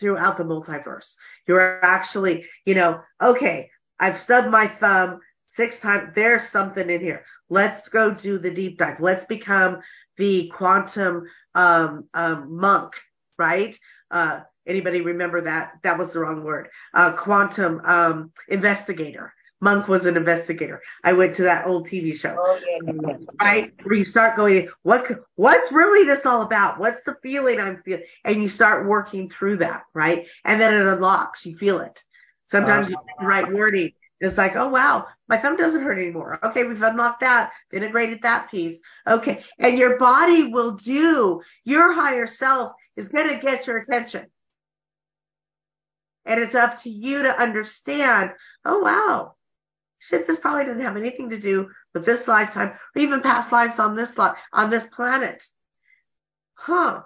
throughout the multiverse. You're actually, you know, okay, I've stubbed my thumb six times. There's something in here. Let's go do the deep dive. Let's become the quantum um, um, monk, right? Uh, anybody remember that? That was the wrong word. Uh, quantum um, investigator. Monk was an investigator. I went to that old TV show. Oh, yeah, yeah, Right? Where you start going, what, what's really this all about? What's the feeling I'm feeling? And you start working through that, right? And then it unlocks. You feel it. Sometimes uh, you get the right wording. It's like, oh wow, my thumb doesn't hurt anymore. Okay, we've unlocked that, integrated that piece. Okay. And your body will do, your higher self is going to get your attention. And it's up to you to understand, oh wow, shit, this probably doesn't have anything to do with this lifetime or even past lives on this on this planet. Huh.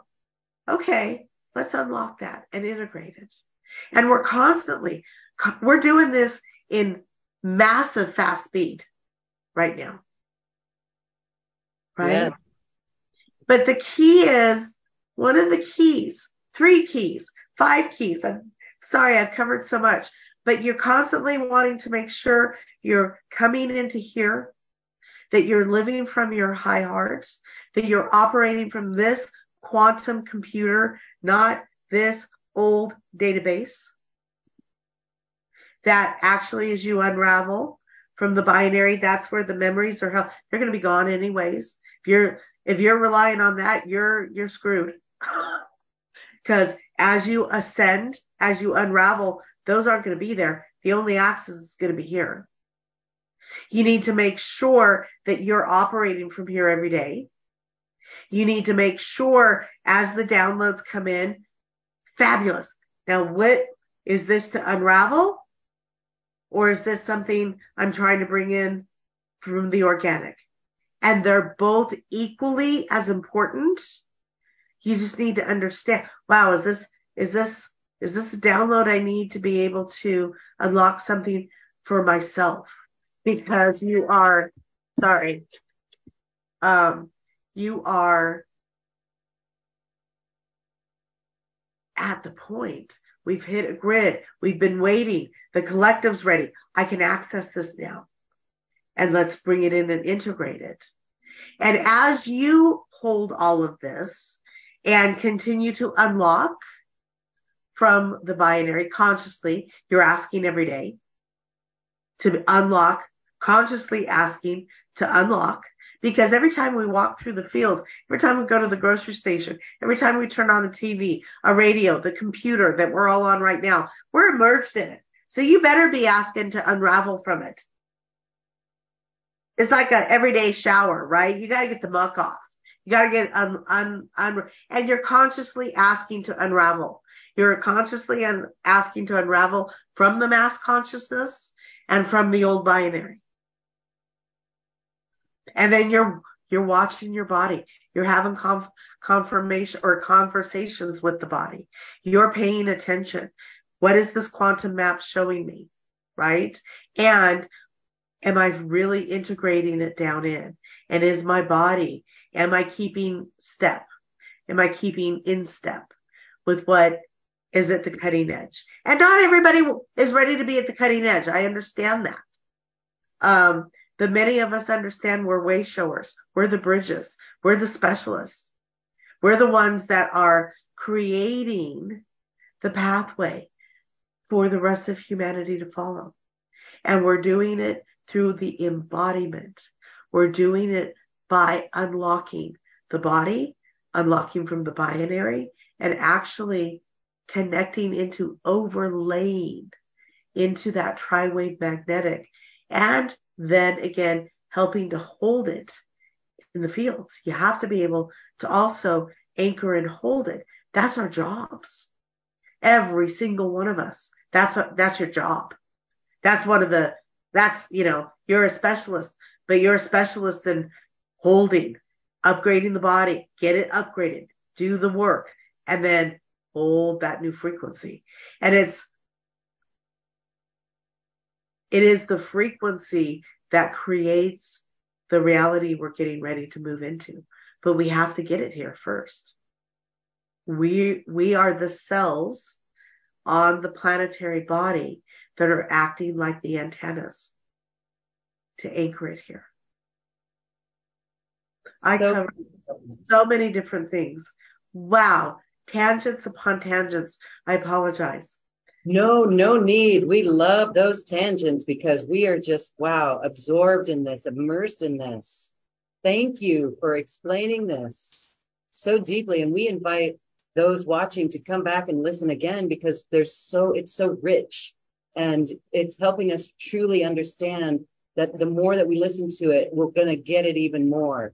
Okay. Let's unlock that and integrate it. And we're constantly, we're doing this in massive fast speed right now. Right? Yeah. But the key is one of the keys, three keys, five keys. I'm sorry, I've covered so much but you're constantly wanting to make sure you're coming into here, that you're living from your high heart, that you're operating from this quantum computer, not this old database. That actually, as you unravel from the binary, that's where the memories are held. They're going to be gone anyways. If you're, if you're relying on that, you're, you're screwed. Because as you ascend, as you unravel, those aren't going to be there. The only access is going to be here. You need to make sure that you're operating from here every day. You need to make sure as the downloads come in, fabulous. Now, what is this to unravel? Or is this something I'm trying to bring in from the organic? And they're both equally as important. You just need to understand, wow, is this, is this is this a download I need to be able to unlock something for myself? Because you are, sorry, um, you are at the point. We've hit a grid. We've been waiting. The collective's ready. I can access this now. And let's bring it in and integrate it. And as you hold all of this and continue to unlock, from the binary consciously. You're asking every day to unlock, consciously asking to unlock. Because every time we walk through the fields, every time we go to the grocery station, every time we turn on a TV, a radio, the computer that we're all on right now, we're immersed in it. So you better be asking to unravel from it. It's like an everyday shower, right? You got to get the muck off. You got to get un, un, un, and you're consciously asking to unravel. You're consciously un- asking to unravel from the mass consciousness and from the old binary. And then you're, you're watching your body. You're having conf- confirmation or conversations with the body. You're paying attention. What is this quantum map showing me? Right? And am I really integrating it down in? And is my body, am I keeping step? Am I keeping in step with what is at the cutting edge. And not everybody is ready to be at the cutting edge. I understand that. Um, but many of us understand we're way showers. We're the bridges. We're the specialists. We're the ones that are creating the pathway for the rest of humanity to follow. And we're doing it through the embodiment. We're doing it by unlocking the body, unlocking from the binary, and actually connecting into overlaying into that tri-wave magnetic and then again helping to hold it in the fields. You have to be able to also anchor and hold it. That's our jobs. Every single one of us. That's a, that's your job. That's one of the that's you know you're a specialist, but you're a specialist in holding, upgrading the body, get it upgraded, do the work, and then hold that new frequency. And it's, it is the frequency that creates the reality we're getting ready to move into. But we have to get it here first. We, we are the cells on the planetary body that are acting like the antennas to anchor it here. I so, covered so many different things. Wow. Tangents upon tangents. I apologize. No, no need. We love those tangents because we are just, wow, absorbed in this, immersed in this. Thank you for explaining this so deeply. And we invite those watching to come back and listen again because there's so, it's so rich and it's helping us truly understand that the more that we listen to it, we're going to get it even more.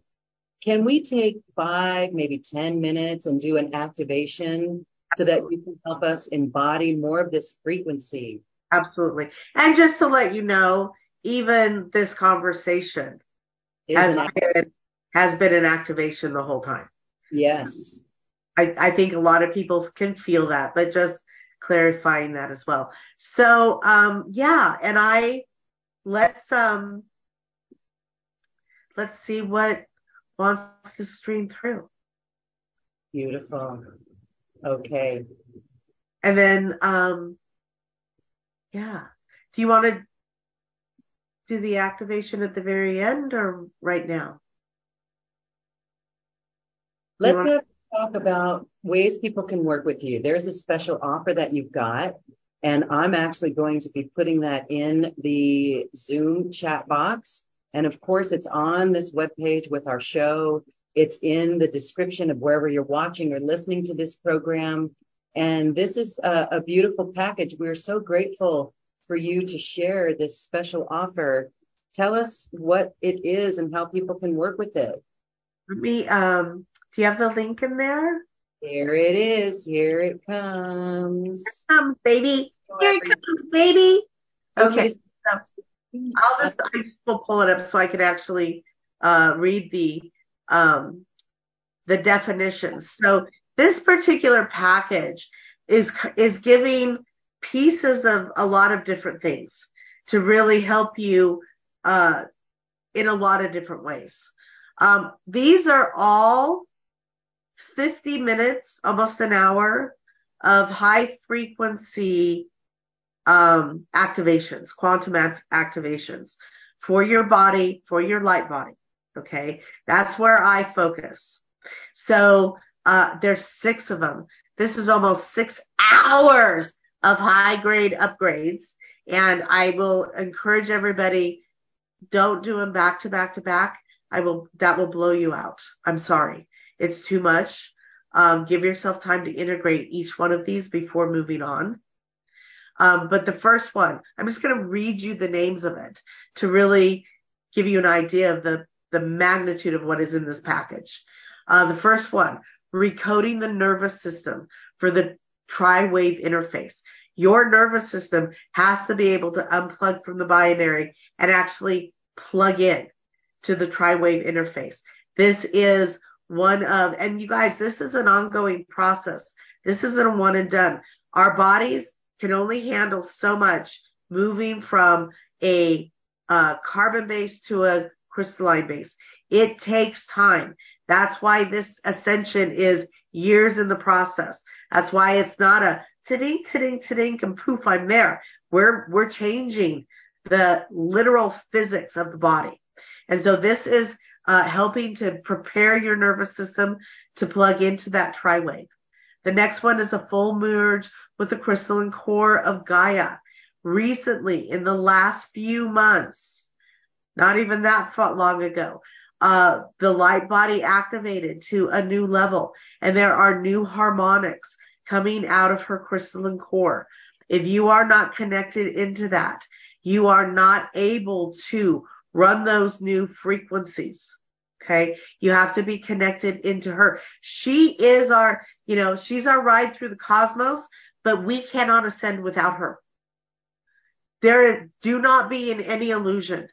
Can we take five, maybe 10 minutes and do an activation so that you can help us embody more of this frequency? Absolutely. And just to let you know, even this conversation has been, has been an activation the whole time. Yes. I, I think a lot of people can feel that, but just clarifying that as well. So, um, yeah, and I, let's, um, let's see what wants to stream through. Beautiful. Okay. And then, um, yeah. Do you want to do the activation at the very end or right now? Let's want- talk about ways people can work with you. There's a special offer that you've got, and I'm actually going to be putting that in the Zoom chat box. And of course, it's on this webpage with our show. It's in the description of wherever you're watching or listening to this program. And this is a, a beautiful package. We're so grateful for you to share this special offer. Tell us what it is and how people can work with it. Let me, um, do you have the link in there? Here it is. Here it comes. Here it comes, baby. Here it comes, baby. Okay. I'll just, I just will pull it up so I can actually uh, read the um, the definitions. So this particular package is is giving pieces of a lot of different things to really help you uh, in a lot of different ways. Um, these are all 50 minutes, almost an hour of high frequency um, activations, quantum act- activations for your body, for your light body. Okay. That's where I focus. So, uh, there's six of them. This is almost six hours of high grade upgrades. And I will encourage everybody, don't do them back to back to back. I will, that will blow you out. I'm sorry. It's too much. Um, give yourself time to integrate each one of these before moving on. Um, but the first one, I'm just going to read you the names of it to really give you an idea of the, the magnitude of what is in this package. Uh, the first one, recoding the nervous system for the tri-wave interface. Your nervous system has to be able to unplug from the binary and actually plug in to the tri-wave interface. This is one of, and you guys, this is an ongoing process. This isn't a one and done. Our bodies can only handle so much moving from a uh, carbon base to a crystalline base. It takes time. That's why this ascension is years in the process. That's why it's not a ta-ding, ta-ding, ta-ding, and poof, I'm there. We're, we're changing the literal physics of the body. And so this is uh, helping to prepare your nervous system to plug into that tri-wave. The next one is a full merge with the crystalline core of Gaia. Recently, in the last few months, not even that long ago, uh, the light body activated to a new level and there are new harmonics coming out of her crystalline core. If you are not connected into that, you are not able to run those new frequencies. Okay. You have to be connected into her. She is our, you know, she's our ride through the cosmos, but we cannot ascend without her. There, do not be in any illusion.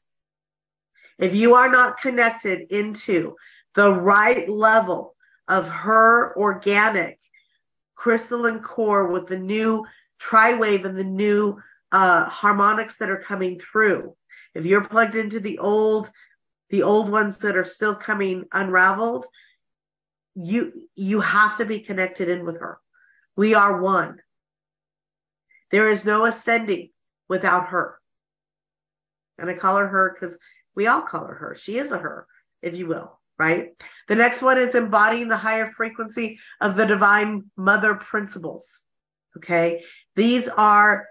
If you are not connected into the right level of her organic crystalline core with the new tri-wave and the new uh, harmonics that are coming through, if you're plugged into the old, the old ones that are still coming unraveled, you, you have to be connected in with her. We are one. There is no ascending without her. And I call her her because we all call her her. She is a her, if you will, right? The next one is embodying the higher frequency of the divine mother principles. Okay. These are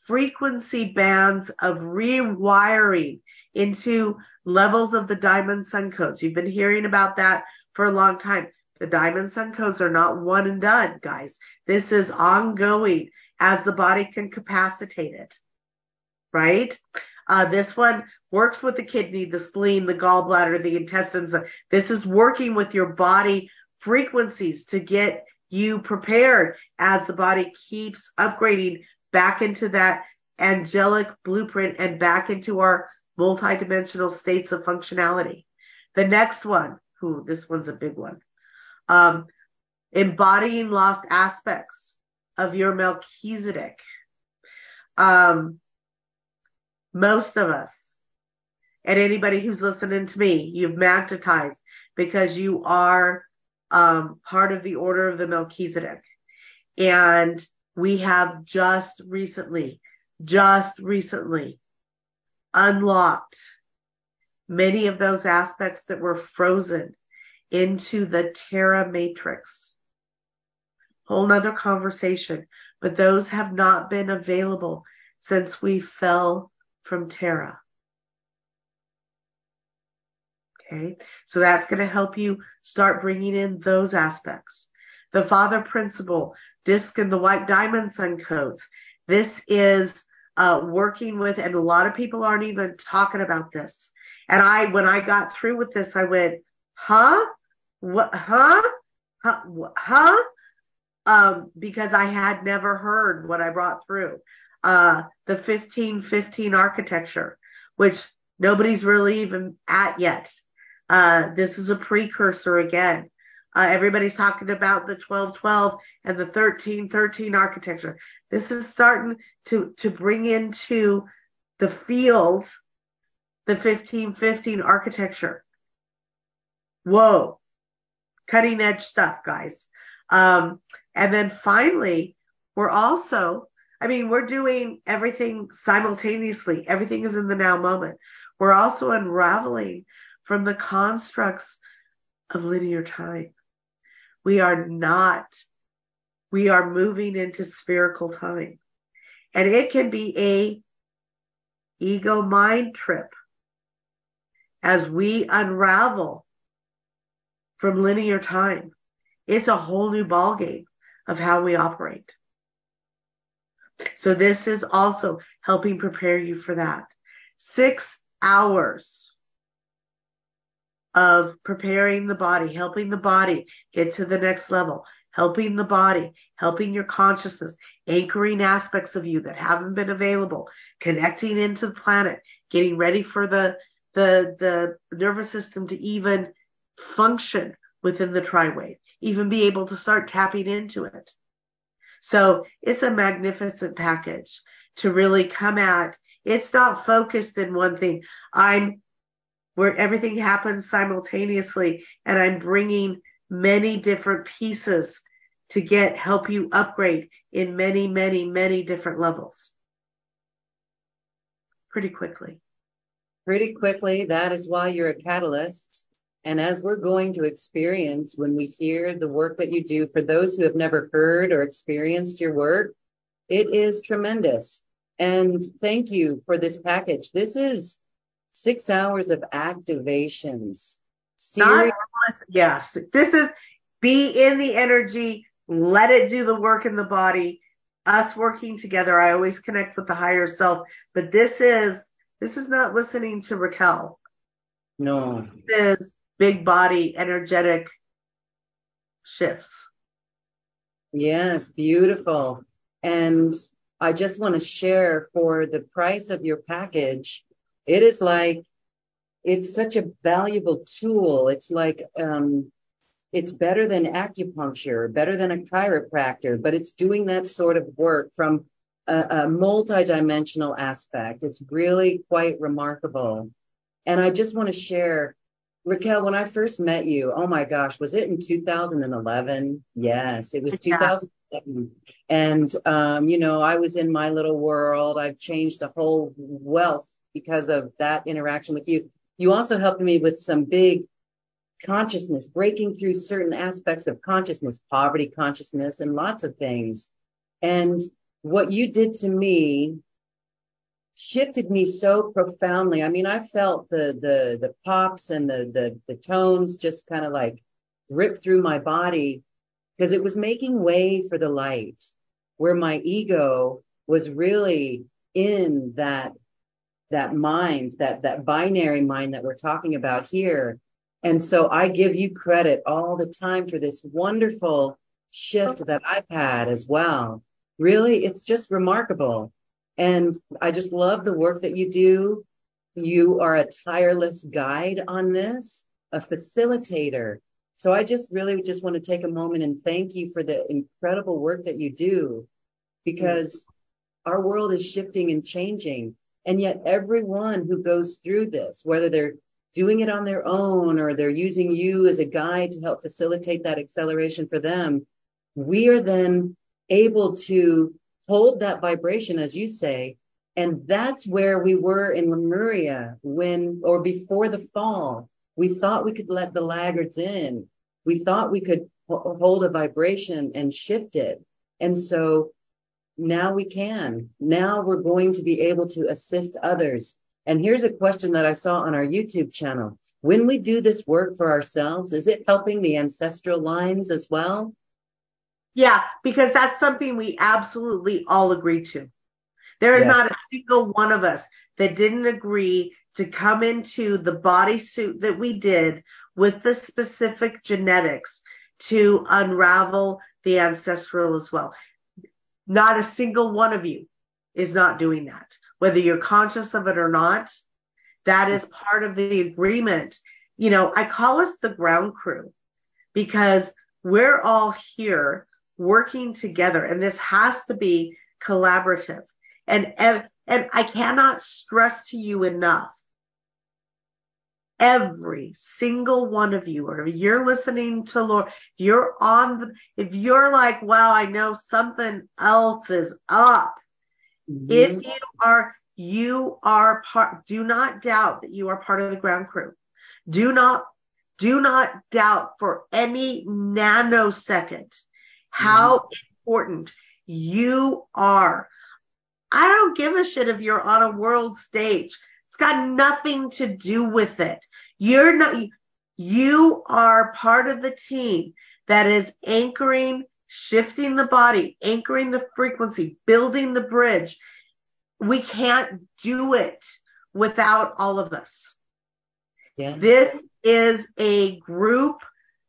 frequency bands of rewiring into levels of the diamond sun codes. You've been hearing about that for a long time. The diamond sun codes are not one and done, guys. This is ongoing as the body can capacitate it, right? Uh, this one works with the kidney, the spleen, the gallbladder, the intestines. This is working with your body frequencies to get you prepared as the body keeps upgrading back into that angelic blueprint and back into our multidimensional states of functionality. The next one, who this one's a big one, um, embodying lost aspects of your Melchizedek. Um, most of us and anybody who's listening to me, you've magnetized because you are um, part of the order of the Melchizedek. And we have just recently, just recently unlocked many of those aspects that were frozen into the Terra matrix. Whole nother conversation, but those have not been available since we fell from Terra. Okay. So that's going to help you start bringing in those aspects. The father principle, disc and the white diamond sun codes. This is uh, working with, and a lot of people aren't even talking about this. And I, when I got through with this, I went, huh? What, huh? Huh? huh? Um, because I had never heard what I brought through. Uh, the 1515 architecture, which nobody's really even at yet. Uh, this is a precursor again. Uh, everybody's talking about the 1212 and the 1313 architecture. This is starting to, to bring into the field the 1515 architecture. Whoa. Cutting edge stuff, guys. Um, and then finally, we're also, I mean, we're doing everything simultaneously. Everything is in the now moment. We're also unraveling from the constructs of linear time. We are not, we are moving into spherical time. And it can be a ego mind trip as we unravel from linear time. It's a whole new ballgame of how we operate. So this is also helping prepare you for that. Six hours of preparing the body, helping the body get to the next level, helping the body, helping your consciousness, anchoring aspects of you that haven't been available, connecting into the planet, getting ready for the, the, the nervous system to even function within the tri-wave, even be able to start tapping into it. So it's a magnificent package to really come at. It's not focused in one thing. I'm where everything happens simultaneously and I'm bringing many different pieces to get help you upgrade in many, many, many different levels pretty quickly. Pretty quickly. That is why you're a catalyst. And as we're going to experience when we hear the work that you do, for those who have never heard or experienced your work, it is tremendous. And thank you for this package. This is six hours of activations. Not, yes, this is be in the energy, let it do the work in the body. Us working together. I always connect with the higher self, but this is, this is not listening to Raquel. No. This is big body energetic shifts. Yes, beautiful. And I just want to share for the price of your package, it is like, it's such a valuable tool. It's like, um, it's better than acupuncture, better than a chiropractor, but it's doing that sort of work from a, multidimensional aspect. It's really quite remarkable. And I just want to share, Raquel, when I first met you, oh my gosh, was it in 2011? Yes, it was yeah. 2007. And, um, you know, I was in my little world. I've changed a whole wealth because of that interaction with you. You also helped me with some big consciousness, breaking through certain aspects of consciousness, poverty consciousness, and lots of things. And what you did to me shifted me so profoundly. I mean, I felt the the the pops and the the the tones just kind of like rip through my body because it was making way for the light where my ego was really in that that mind that that binary mind that we're talking about here and so I give you credit all the time for this wonderful shift that I've had as well. Really, it's just remarkable. And I just love the work that you do. You are a tireless guide on this, a facilitator. So I just really just want to take a moment and thank you for the incredible work that you do because our world is shifting and changing. And yet everyone who goes through this, whether they're doing it on their own or they're using you as a guide to help facilitate that acceleration for them, we are then able to hold that vibration, as you say. And that's where we were in Lemuria when, or before the fall. We thought we could let the laggards in. We thought we could hold a vibration and shift it. And so now we can. Now we're going to be able to assist others and here's a question that I saw on our YouTube channel. When we do this work for ourselves, is it helping the ancestral lines as well? Yeah, because that's something we absolutely all agree to. There is not a single one of us that didn't agree to come into the bodysuit that we did with the specific genetics to unravel the ancestral as well. Not a single one of you is not doing that whether you're conscious of it or not. That is part of the agreement. You know, I call us the ground crew because we're all here working together and this has to be collaborative. And, and, and I cannot stress to you enough. Every single one of you, or if you're listening to Lord, you're on the, if you're like, wow, I know something else is up Mm-hmm. If you are, you are part, do not doubt that you are part of the ground crew. Do not, do not doubt for any nanosecond how mm-hmm. important you are. I don't give a shit if you're on a world stage. It's got nothing to do with it. You're not, you are part of the team that is anchoring shifting the body, anchoring the frequency, building the bridge. We can't do it without all of us. Yeah. This is a group.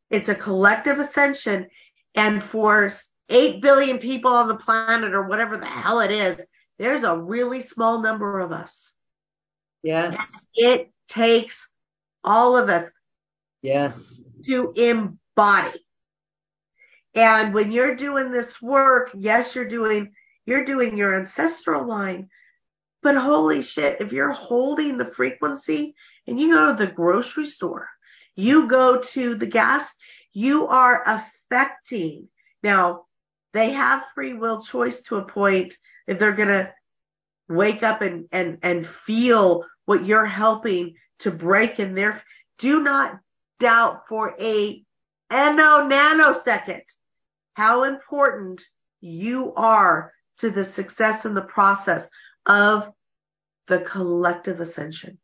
It's a collective ascension. And for 8 billion people on the planet or whatever the hell it is, there's a really small number of us. Yes. And it takes all of us. Yes. To embody. And when you're doing this work, yes, you're doing, you're doing your ancestral line, but holy shit, if you're holding the frequency and you go to the grocery store, you go to the gas, you are affecting. Now, they have free will choice to a point if they're going to wake up and, and, and feel what you're helping to break in their, do not doubt for a nano nanosecond how important you are to the success in the process of the collective ascension.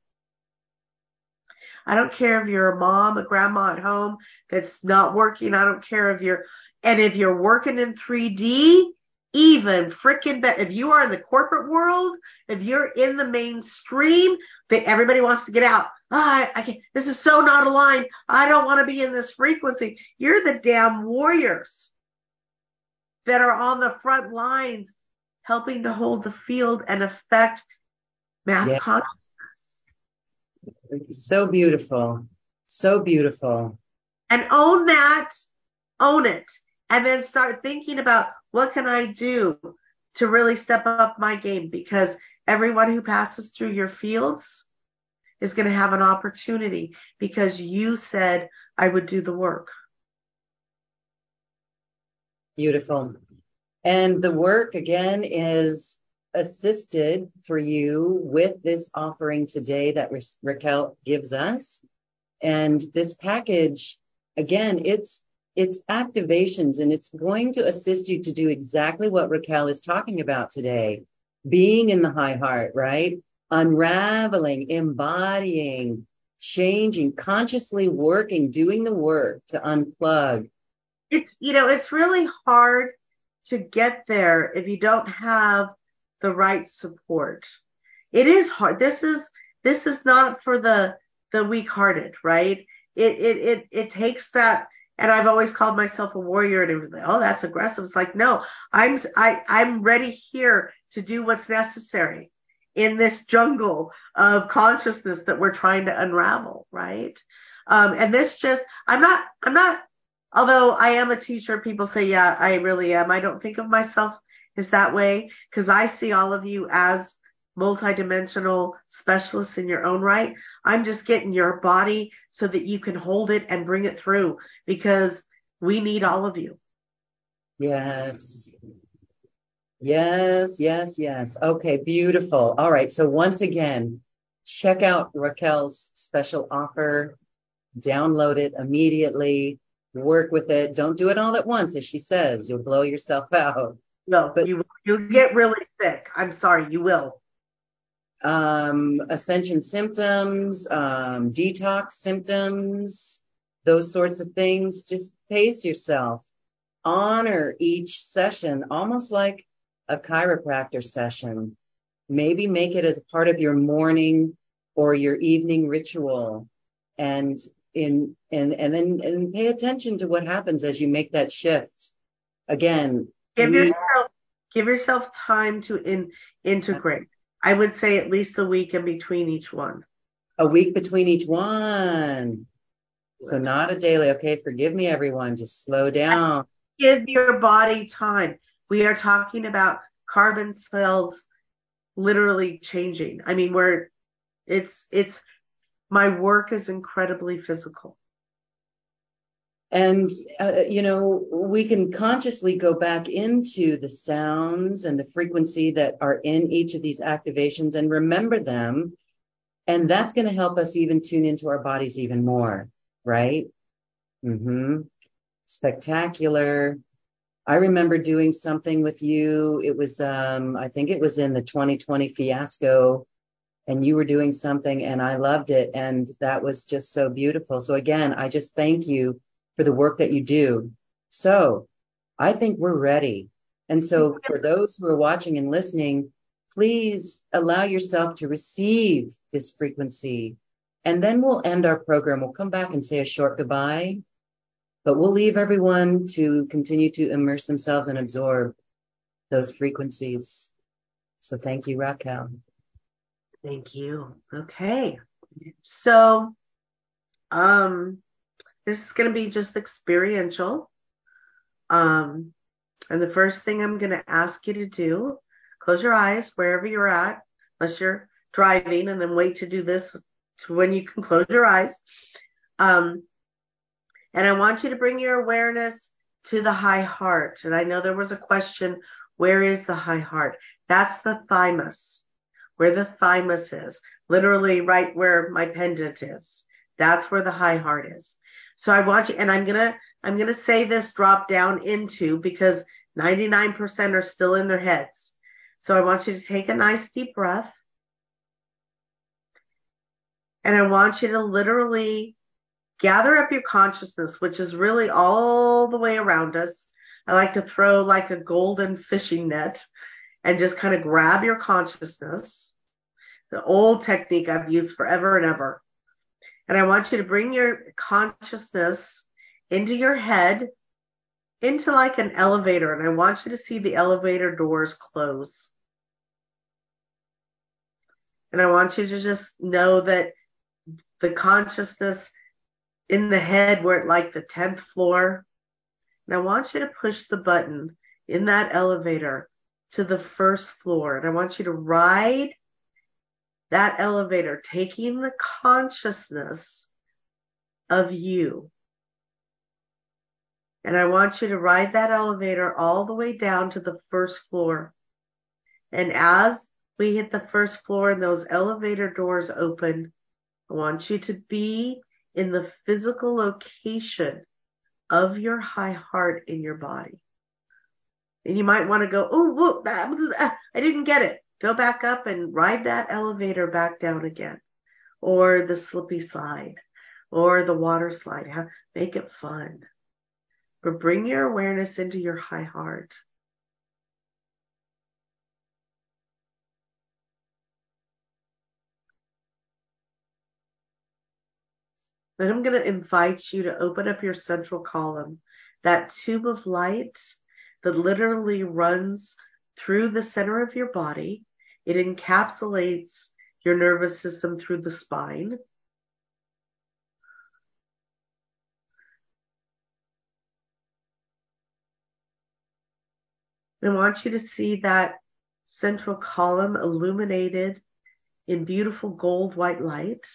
I don't care if you're a mom, a grandma at home that's not working. I don't care if you're, and if you're working in 3D, even freaking better. If you are in the corporate world, if you're in the mainstream, that everybody wants to get out. Oh, I, I can't, this is so not aligned. I don't want to be in this frequency. You're the damn warriors that are on the front lines helping to hold the field and affect mass yeah. consciousness. So beautiful. So beautiful. And own that, own it, and then start thinking about what can I do to really step up my game because everyone who passes through your fields is going to have an opportunity because you said I would do the work. Beautiful. And the work again is assisted for you with this offering today that Raquel gives us. And this package, again, it's it's activations and it's going to assist you to do exactly what Raquel is talking about today. Being in the high heart, right? Unraveling, embodying, changing, consciously working, doing the work to unplug. It's, you know, it's really hard to get there if you don't have the right support. It is hard. This is, this is not for the, the weak hearted, right? It, it, it, it takes that and I've always called myself a warrior and was like, oh, that's aggressive. It's like, no, I'm, I, I'm ready here to do what's necessary in this jungle of consciousness that we're trying to unravel. Right. Um, and this just, I'm not, I'm not, although I am a teacher, people say, yeah, I really am. I don't think of myself as that way because I see all of you as multidimensional specialists in your own right. I'm just getting your body so that you can hold it and bring it through because we need all of you. Yes. Yes, yes, yes. Okay, beautiful. All right. So once again, check out Raquel's special offer, download it immediately, work with it. Don't do it all at once, as she says. You'll blow yourself out. No, but, you, you'll get really sick. I'm sorry, you will um, ascension symptoms, um, detox symptoms, those sorts of things. Just pace yourself. Honor each session almost like a chiropractor session. Maybe make it as part of your morning or your evening ritual and in and and then and pay attention to what happens as you make that shift. Again, give yourself give yourself time to in, integrate. I would say at least a week in between each one. A week between each one. So not a daily. Okay, forgive me, everyone. Just slow down. Give your body time. We are talking about carbon cells literally changing. I mean, we're, it's, it's, my work is incredibly physical. And, uh, you know, we can consciously go back into the sounds and the frequency that are in each of these activations and remember them. And that's going to help us even tune into our bodies even more, right? Mm-hmm. Spectacular. I remember doing something with you. It was, um, I think it was in the 2020 fiasco and you were doing something and I loved it. And that was just so beautiful. So again, I just thank you for the work that you do. So I think we're ready. And so for those who are watching and listening, please allow yourself to receive this frequency. And then we'll end our program. We'll come back and say a short goodbye, but we'll leave everyone to continue to immerse themselves and absorb those frequencies. So thank you, Raquel. Thank you. Okay. So, um, this is going to be just experiential. Um, and the first thing I'm going to ask you to do, close your eyes wherever you're at, unless you're driving, and then wait to do this to when you can close your eyes. Um, and I want you to bring your awareness to the high heart. And I know there was a question, where is the high heart? That's the thymus, where the thymus is, literally right where my pendant is. That's where the high heart is. So I want you, and I'm gonna, I'm gonna say this drop down into because 99% are still in their heads. So I want you to take a nice deep breath. And I want you to literally gather up your consciousness, which is really all the way around us. I like to throw like a golden fishing net and just kind of grab your consciousness. The old technique I've used forever and ever. And I want you to bring your consciousness into your head, into like an elevator. And I want you to see the elevator doors close. And I want you to just know that the consciousness in the head, we're at like the 10th floor. And I want you to push the button in that elevator to the first floor. And I want you to ride that elevator, taking the consciousness of you. And I want you to ride that elevator all the way down to the first floor. And as we hit the first floor and those elevator doors open, I want you to be in the physical location of your high heart in your body. And you might want to go, oh, whoop, I didn't get it. Go back up and ride that elevator back down again. Or the slippy slide or the water slide. Make it fun. But bring your awareness into your high heart. Then I'm going to invite you to open up your central column, that tube of light that literally runs through the center of your body. It encapsulates your nervous system through the spine. I want you to see that central column illuminated in beautiful gold white light.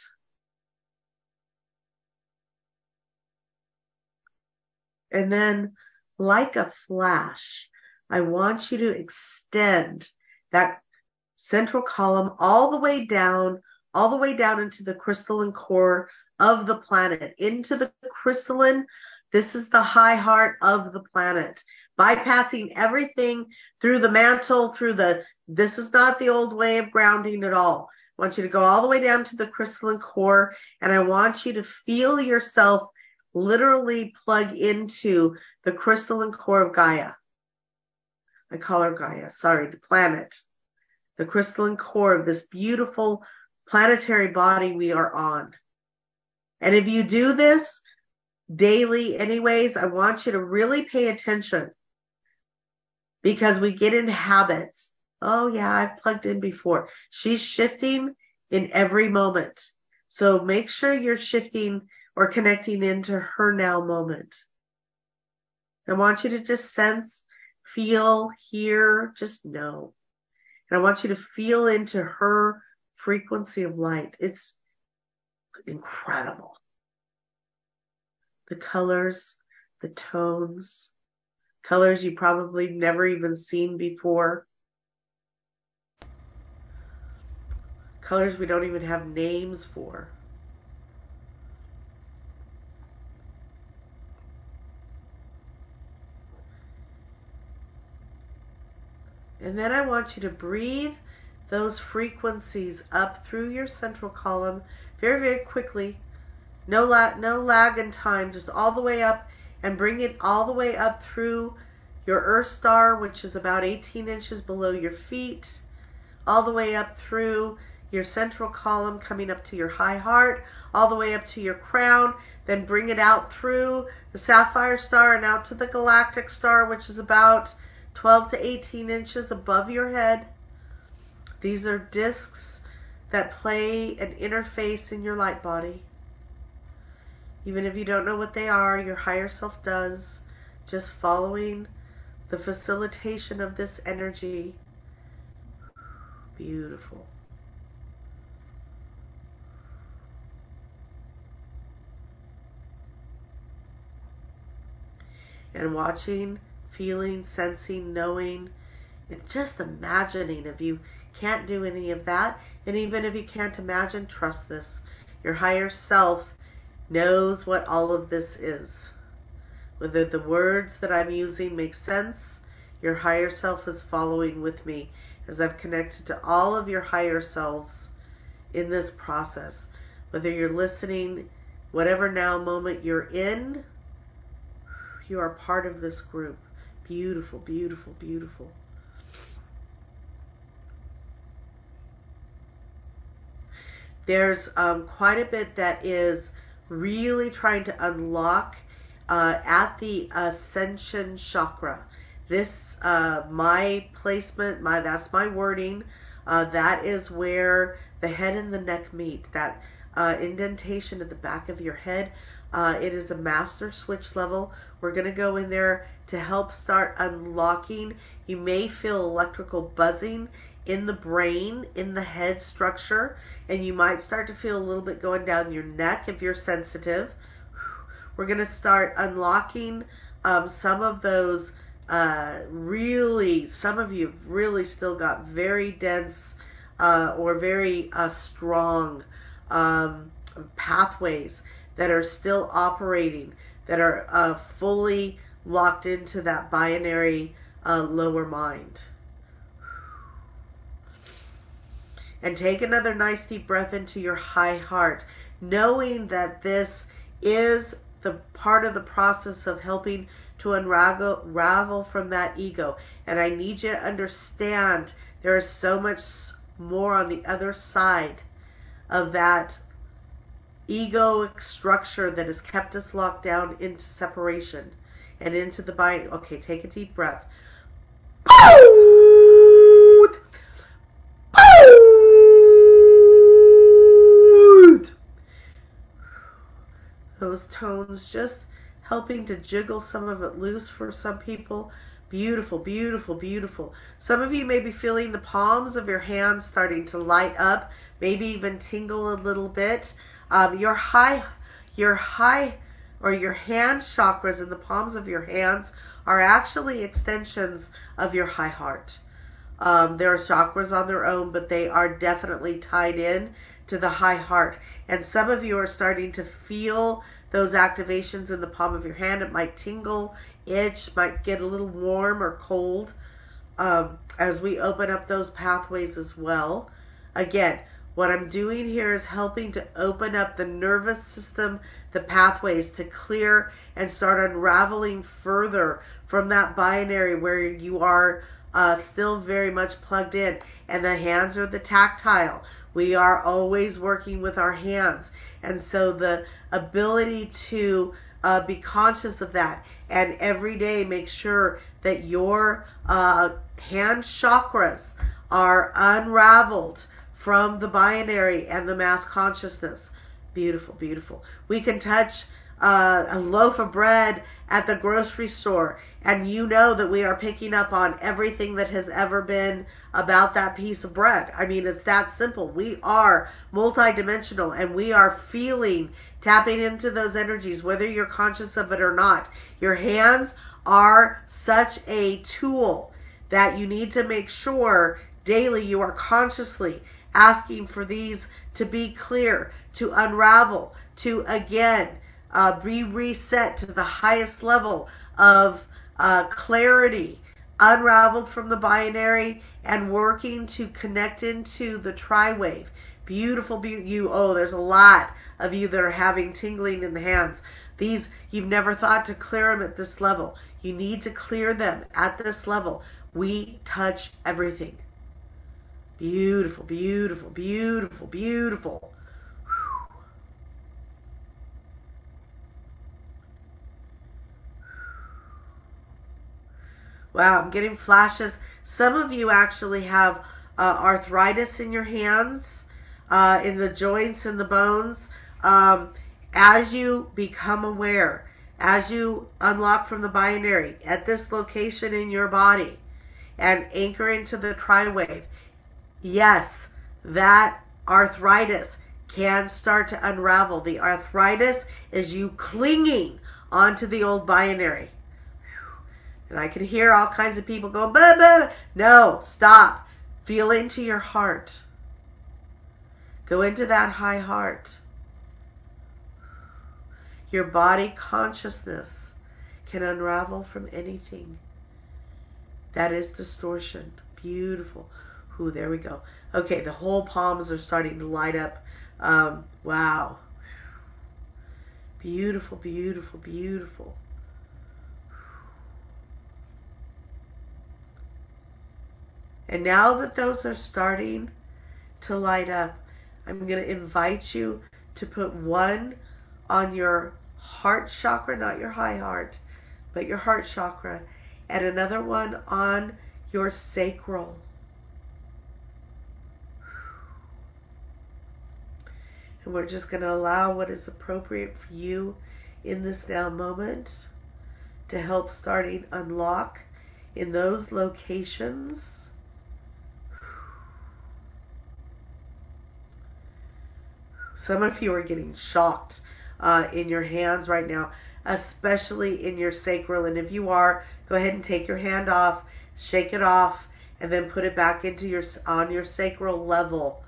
And then, like a flash, I want you to extend that central column all the way down, all the way down into the crystalline core of the planet, into the crystalline. This is the high heart of the planet, bypassing everything through the mantle, through the, this is not the old way of grounding at all. I want you to go all the way down to the crystalline core and I want you to feel yourself literally plug into the crystalline core of Gaia. I call her Gaia, sorry, the planet, the crystalline core of this beautiful planetary body we are on. And if you do this daily anyways, I want you to really pay attention because we get in habits. Oh yeah, I've plugged in before. She's shifting in every moment. So make sure you're shifting or connecting into her now moment. I want you to just sense, feel, hear, just know. And I want you to feel into her frequency of light. It's incredible. The colors, the tones, colors you probably never even seen before. Colors we don't even have names for. And then I want you to breathe those frequencies up through your central column very, very quickly. No lag, no lag in time, just all the way up and bring it all the way up through your earth star, which is about 18 inches below your feet, all the way up through your central column, coming up to your high heart, all the way up to your crown, then bring it out through the sapphire star and out to the galactic star, which is about 12 to 18 inches above your head. These are discs that play an interface in your light body. Even if you don't know what they are, your higher self does. Just following the facilitation of this energy. Beautiful. and watching, feeling, sensing, knowing, and just imagining. If you can't do any of that, and even if you can't imagine, trust this. Your higher self knows what all of this is. Whether the words that I'm using make sense, your higher self is following with me as I've connected to all of your higher selves in this process. Whether you're listening, whatever now moment you're in, you are part of this group. Beautiful, beautiful, beautiful. There's um, quite a bit that is really trying to unlock uh, at the ascension chakra. This, uh, my placement, my that's my wording. Uh, that is where the head and the neck meet. That uh, indentation at the back of your head. Uh, it is a master switch level. We're going to go in there to help start unlocking. You may feel electrical buzzing in the brain, in the head structure and you might start to feel a little bit going down your neck if you're sensitive. We're going to start unlocking um, some of those uh, really, some of you really still got very dense uh, or very uh, strong um, pathways that are still operating, that are uh, fully locked into that binary uh, lower mind. and take another nice deep breath into your high heart, knowing that this is the part of the process of helping to unravel from that ego. And I need you to understand there is so much more on the other side of that egoic structure that has kept us locked down into separation and into the bind. Okay, take a deep breath. those tones, just helping to jiggle some of it loose for some people. Beautiful, beautiful, beautiful. Some of you may be feeling the palms of your hands starting to light up, maybe even tingle a little bit. Um, your high, your high, or your hand chakras in the palms of your hands are actually extensions of your high heart. Um, there are chakras on their own, but they are definitely tied in to the high heart. And some of you are starting to feel those activations in the palm of your hand. It might tingle, itch, might get a little warm or cold um, as we open up those pathways as well. Again, what I'm doing here is helping to open up the nervous system, the pathways to clear and start unraveling further from that binary where you are uh, still very much plugged in. And the hands are the tactile. We are always working with our hands. And so the ability to uh, be conscious of that and every day make sure that your uh, hand chakras are unraveled from the binary and the mass consciousness. Beautiful, beautiful. We can touch uh, a loaf of bread at the grocery store and you know that we are picking up on everything that has ever been about that piece of bread. I mean, it's that simple. We are multidimensional and we are feeling, tapping into those energies, whether you're conscious of it or not. Your hands are such a tool that you need to make sure daily you are consciously asking for these to be clear, to unravel, to again uh, be reset to the highest level of uh, clarity, unraveled from the binary and working to connect into the tri-wave. Beautiful, beautiful. You, oh, there's a lot of you that are having tingling in the hands. These, you've never thought to clear them at this level. You need to clear them at this level. We touch everything. Beautiful, beautiful, beautiful, beautiful. Wow, I'm getting flashes. Some of you actually have uh, arthritis in your hands, uh, in the joints and the bones. Um, as you become aware, as you unlock from the binary at this location in your body and anchor into the tri-wave, yes, that arthritis can start to unravel. The arthritis is you clinging onto the old binary. And I can hear all kinds of people going, bah, bah. no, stop. Feel into your heart. Go into that high heart. Your body consciousness can unravel from anything. That is distortion. Beautiful. Ooh, there we go. Okay, the whole palms are starting to light up. Um, wow. Beautiful, beautiful, beautiful. And now that those are starting to light up, I'm going to invite you to put one on your heart chakra, not your high heart, but your heart chakra, and another one on your sacral. And we're just going to allow what is appropriate for you in this now moment to help starting unlock in those locations. Some of you are getting shocked uh, in your hands right now, especially in your sacral. And if you are, go ahead and take your hand off, shake it off, and then put it back into your on your sacral level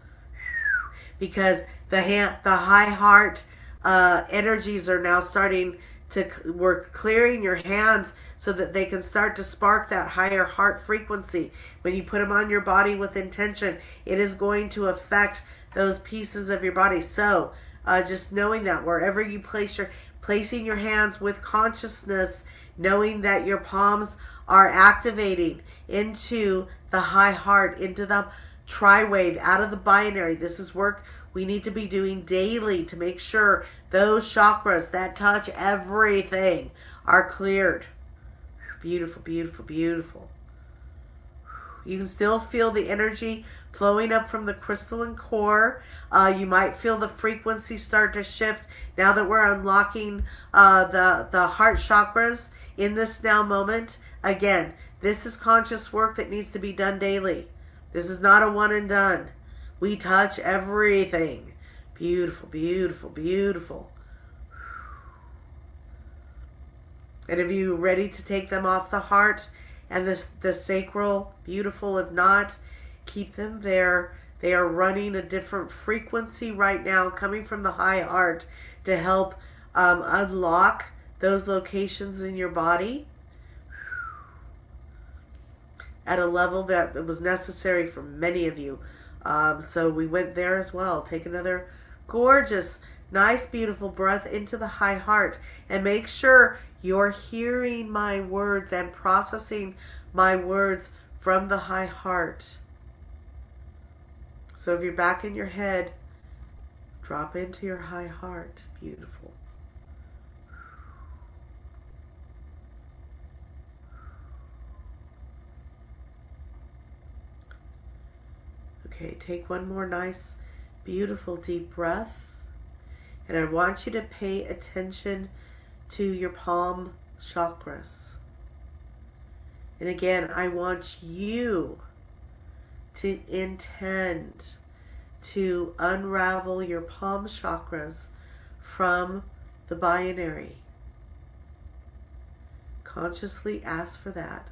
because the hand, the high heart uh, energies are now starting to we're clearing your hands so that they can start to spark that higher heart frequency. When you put them on your body with intention, it is going to affect those pieces of your body. So, uh, just knowing that wherever you place your placing your hands with consciousness, knowing that your palms are activating into the high heart, into the tri wave, out of the binary. This is work we need to be doing daily to make sure those chakras that touch everything are cleared. Beautiful, beautiful, beautiful. You can still feel the energy flowing up from the crystalline core. Uh, you might feel the frequency start to shift now that we're unlocking uh, the the heart chakras in this now moment. Again, this is conscious work that needs to be done daily. This is not a one and done. We touch everything. Beautiful, beautiful, beautiful. And if you ready to take them off the heart and the, the sacral, beautiful. If not, keep them there. They are running a different frequency right now, coming from the high heart to help um, unlock those locations in your body at a level that was necessary for many of you. Um, so we went there as well. Take another gorgeous, nice, beautiful breath into the high heart and make sure you're hearing my words and processing my words from the high heart. So if you're back in your head, drop into your high heart. Beautiful. Okay, take one more nice, beautiful deep breath. And I want you to pay attention to your palm chakras. And again, I want you to intend to unravel your palm chakras from the binary. Consciously ask for that.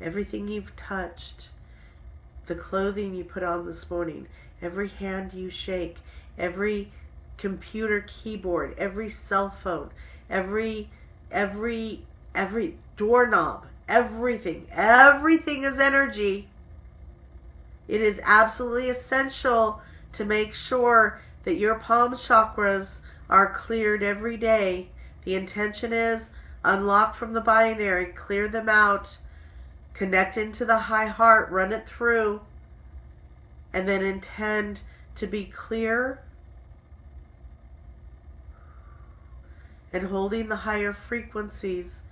Everything you've touched the clothing you put on this morning, every hand you shake, every computer keyboard, every cell phone, every every every doorknob, everything, everything is energy. It is absolutely essential to make sure that your palm chakras are cleared every day. The intention is unlock from the binary, clear them out, Connect into the high heart, run it through, and then intend to be clear and holding the higher frequencies.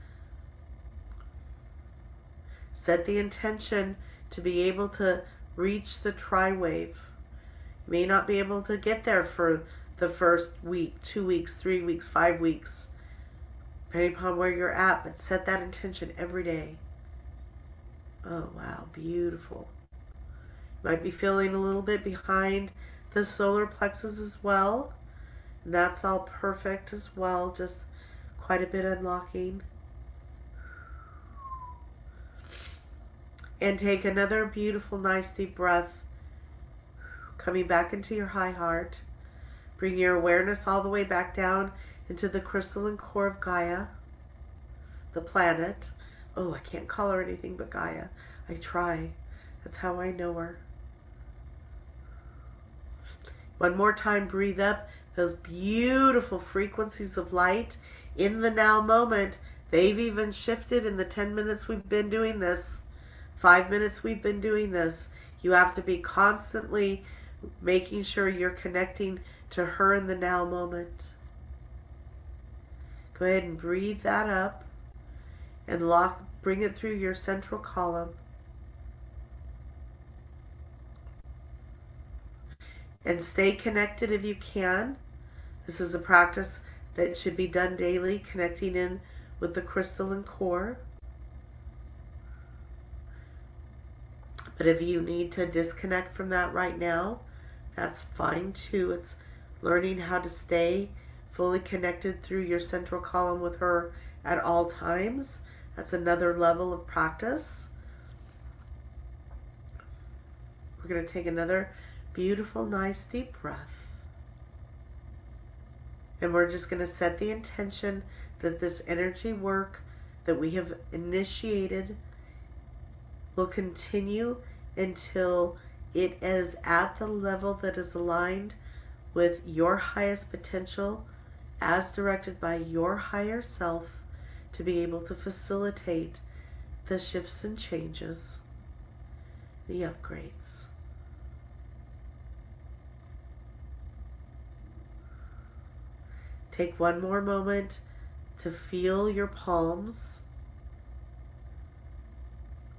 Set the intention to be able to reach the tri wave. You may not be able to get there for the first week, two weeks, three weeks, five weeks, depending upon where you're at, but set that intention every day. Oh, wow, beautiful. You might be feeling a little bit behind the solar plexus as well. And that's all perfect as well, just quite a bit unlocking. And take another beautiful, nice deep breath, coming back into your high heart. Bring your awareness all the way back down into the crystalline core of Gaia, the planet. Oh, I can't call her anything but Gaia. I try. That's how I know her. One more time, breathe up those beautiful frequencies of light in the now moment. They've even shifted in the 10 minutes we've been doing this, five minutes we've been doing this. You have to be constantly making sure you're connecting to her in the now moment. Go ahead and breathe that up and lock, bring it through your central column. And stay connected if you can. This is a practice that should be done daily, connecting in with the crystalline core. But if you need to disconnect from that right now, that's fine too. It's learning how to stay fully connected through your central column with her at all times. That's another level of practice. We're going to take another beautiful, nice, deep breath. And we're just going to set the intention that this energy work that we have initiated will continue until it is at the level that is aligned with your highest potential as directed by your higher self to be able to facilitate the shifts and changes, the upgrades. Take one more moment to feel your palms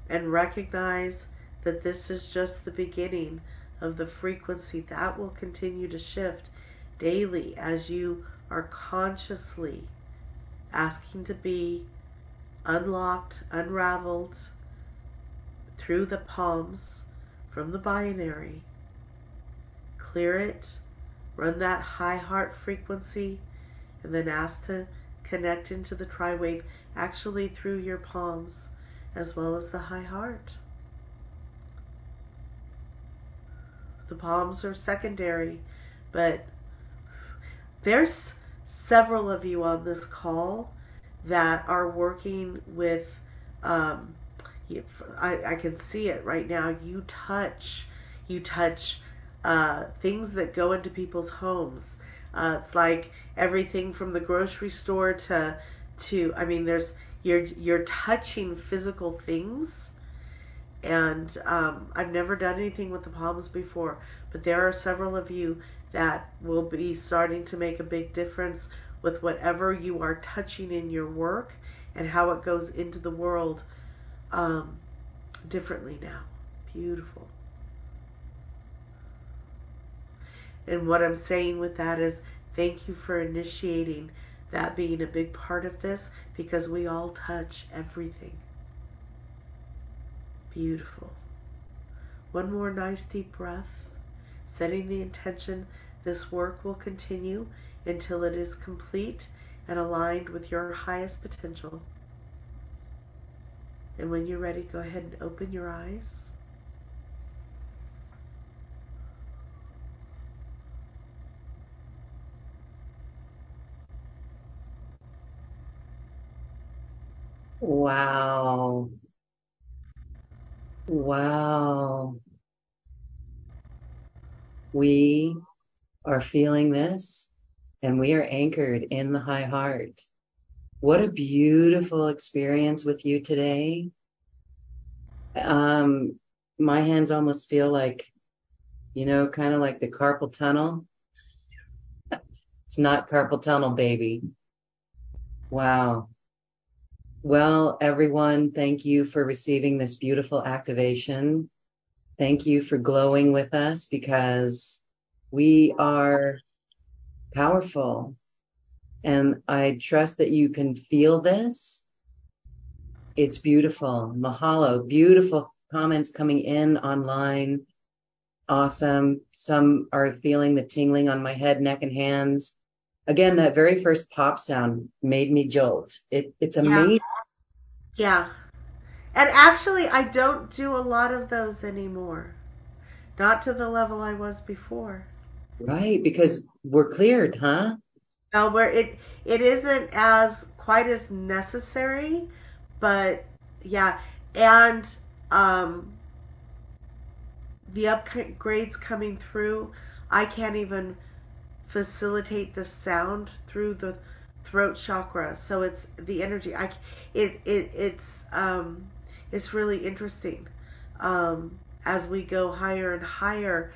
and recognize that this is just the beginning of the frequency that will continue to shift daily as you are consciously asking to be unlocked, unraveled through the palms from the binary. Clear it, run that high heart frequency, and then ask to connect into the tri wave actually through your palms as well as the high heart. The palms are secondary, but there's several of you on this call that are working with, um, I, I can see it right now. You touch, you touch uh, things that go into people's homes. Uh, it's like everything from the grocery store to, to I mean, there's you're you're touching physical things and um, I've never done anything with the palms before, but there are several of you that will be starting to make a big difference with whatever you are touching in your work and how it goes into the world um, differently now. Beautiful. And what I'm saying with that is thank you for initiating that being a big part of this because we all touch everything. Beautiful. One more nice deep breath, setting the intention this work will continue until it is complete and aligned with your highest potential. And when you're ready, go ahead and open your eyes. Wow. Wow. We are feeling this and we are anchored in the high heart. What a beautiful experience with you today. Um, my hands almost feel like, you know, kind of like the carpal tunnel. it's not carpal tunnel, baby. Wow. Well, everyone, thank you for receiving this beautiful activation. Thank you for glowing with us because we are powerful. And I trust that you can feel this. It's beautiful. Mahalo. Beautiful comments coming in online. Awesome. Some are feeling the tingling on my head, neck, and hands. Again, that very first pop sound made me jolt. It, it's amazing. Yeah. And actually, I don't do a lot of those anymore. Not to the level I was before. Right, because we're cleared, huh? No, where it it isn't as quite as necessary, but yeah, and um, the upgrades coming through, I can't even facilitate the sound through the throat chakra. So it's the energy. I it it it's um it's really interesting. Um, as we go higher and higher,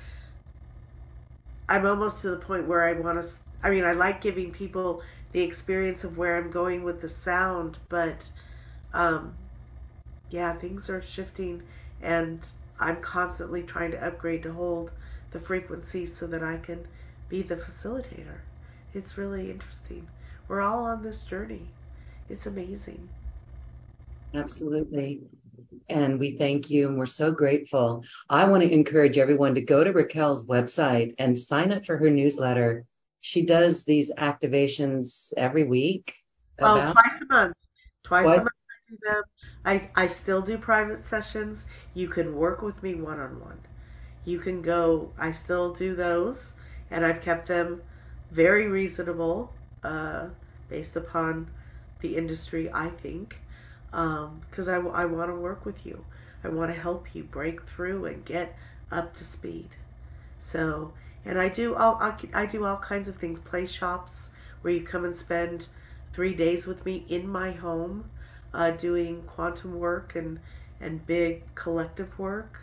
I'm almost to the point where I want to. I mean, I like giving people the experience of where I'm going with the sound, but um, yeah, things are shifting, and I'm constantly trying to upgrade to hold the frequency so that I can be the facilitator. It's really interesting. We're all on this journey. It's amazing. Absolutely. And we thank you and we're so grateful. I want to encourage everyone to go to Raquel's website and sign up for her newsletter. She does these activations every week. About- oh, twice a month. Twice, twice. a month I do them. I, I still do private sessions. You can work with me one on one. You can go, I still do those, and I've kept them very reasonable uh, based upon the industry, I think because um, I, I want to work with you. I want to help you break through and get up to speed. So, and I do all I do all kinds of things. Play shops where you come and spend three days with me in my home, uh, doing quantum work and and big collective work,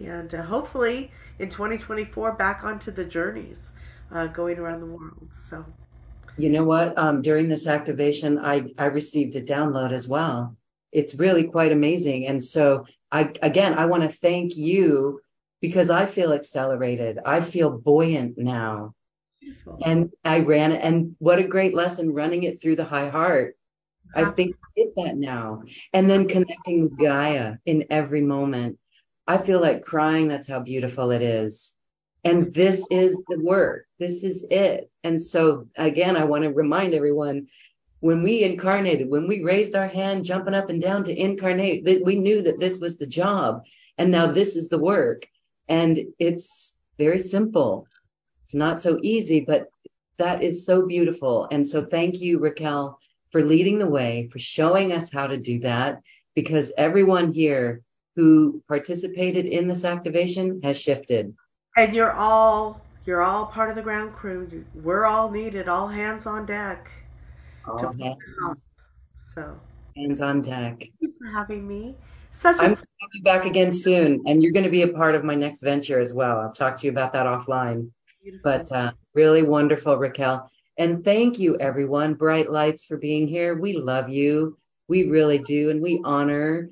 and uh, hopefully in 2024 back onto the journeys, uh, going around the world. So. You know what? Um, during this activation, I, I received a download as well. It's really quite amazing. And so I, again, I want to thank you because I feel accelerated. I feel buoyant now. Beautiful. And I ran it. And what a great lesson running it through the high heart. I think I get that now. And then connecting with Gaia in every moment. I feel like crying. That's how beautiful it is. And this is the work. This is it. And so again, I want to remind everyone when we incarnated, when we raised our hand, jumping up and down to incarnate, that we knew that this was the job. And now this is the work. And it's very simple. It's not so easy, but that is so beautiful. And so thank you, Raquel, for leading the way, for showing us how to do that, because everyone here who participated in this activation has shifted and you're all you're all part of the ground crew. We're all needed. All hands on deck. All hands. So hands on deck. Thank you for having me. Such I'm to be back again soon, and you're going to be a part of my next venture as well. I'll talk to you about that offline. Beautiful. But uh, really wonderful, Raquel. And thank you, everyone. Bright Lights for being here. We love you. We really do. And we honor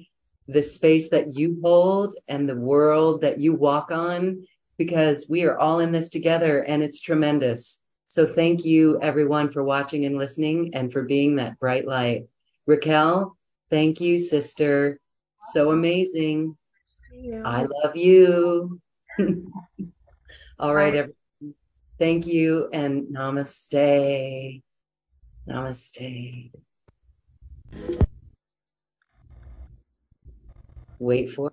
the space that you hold and the world that you walk on because we are all in this together and it's tremendous. So thank you everyone for watching and listening and for being that bright light. Raquel, thank you, sister. So amazing. I love you. all right, everyone. Thank you and namaste. Namaste. Wait for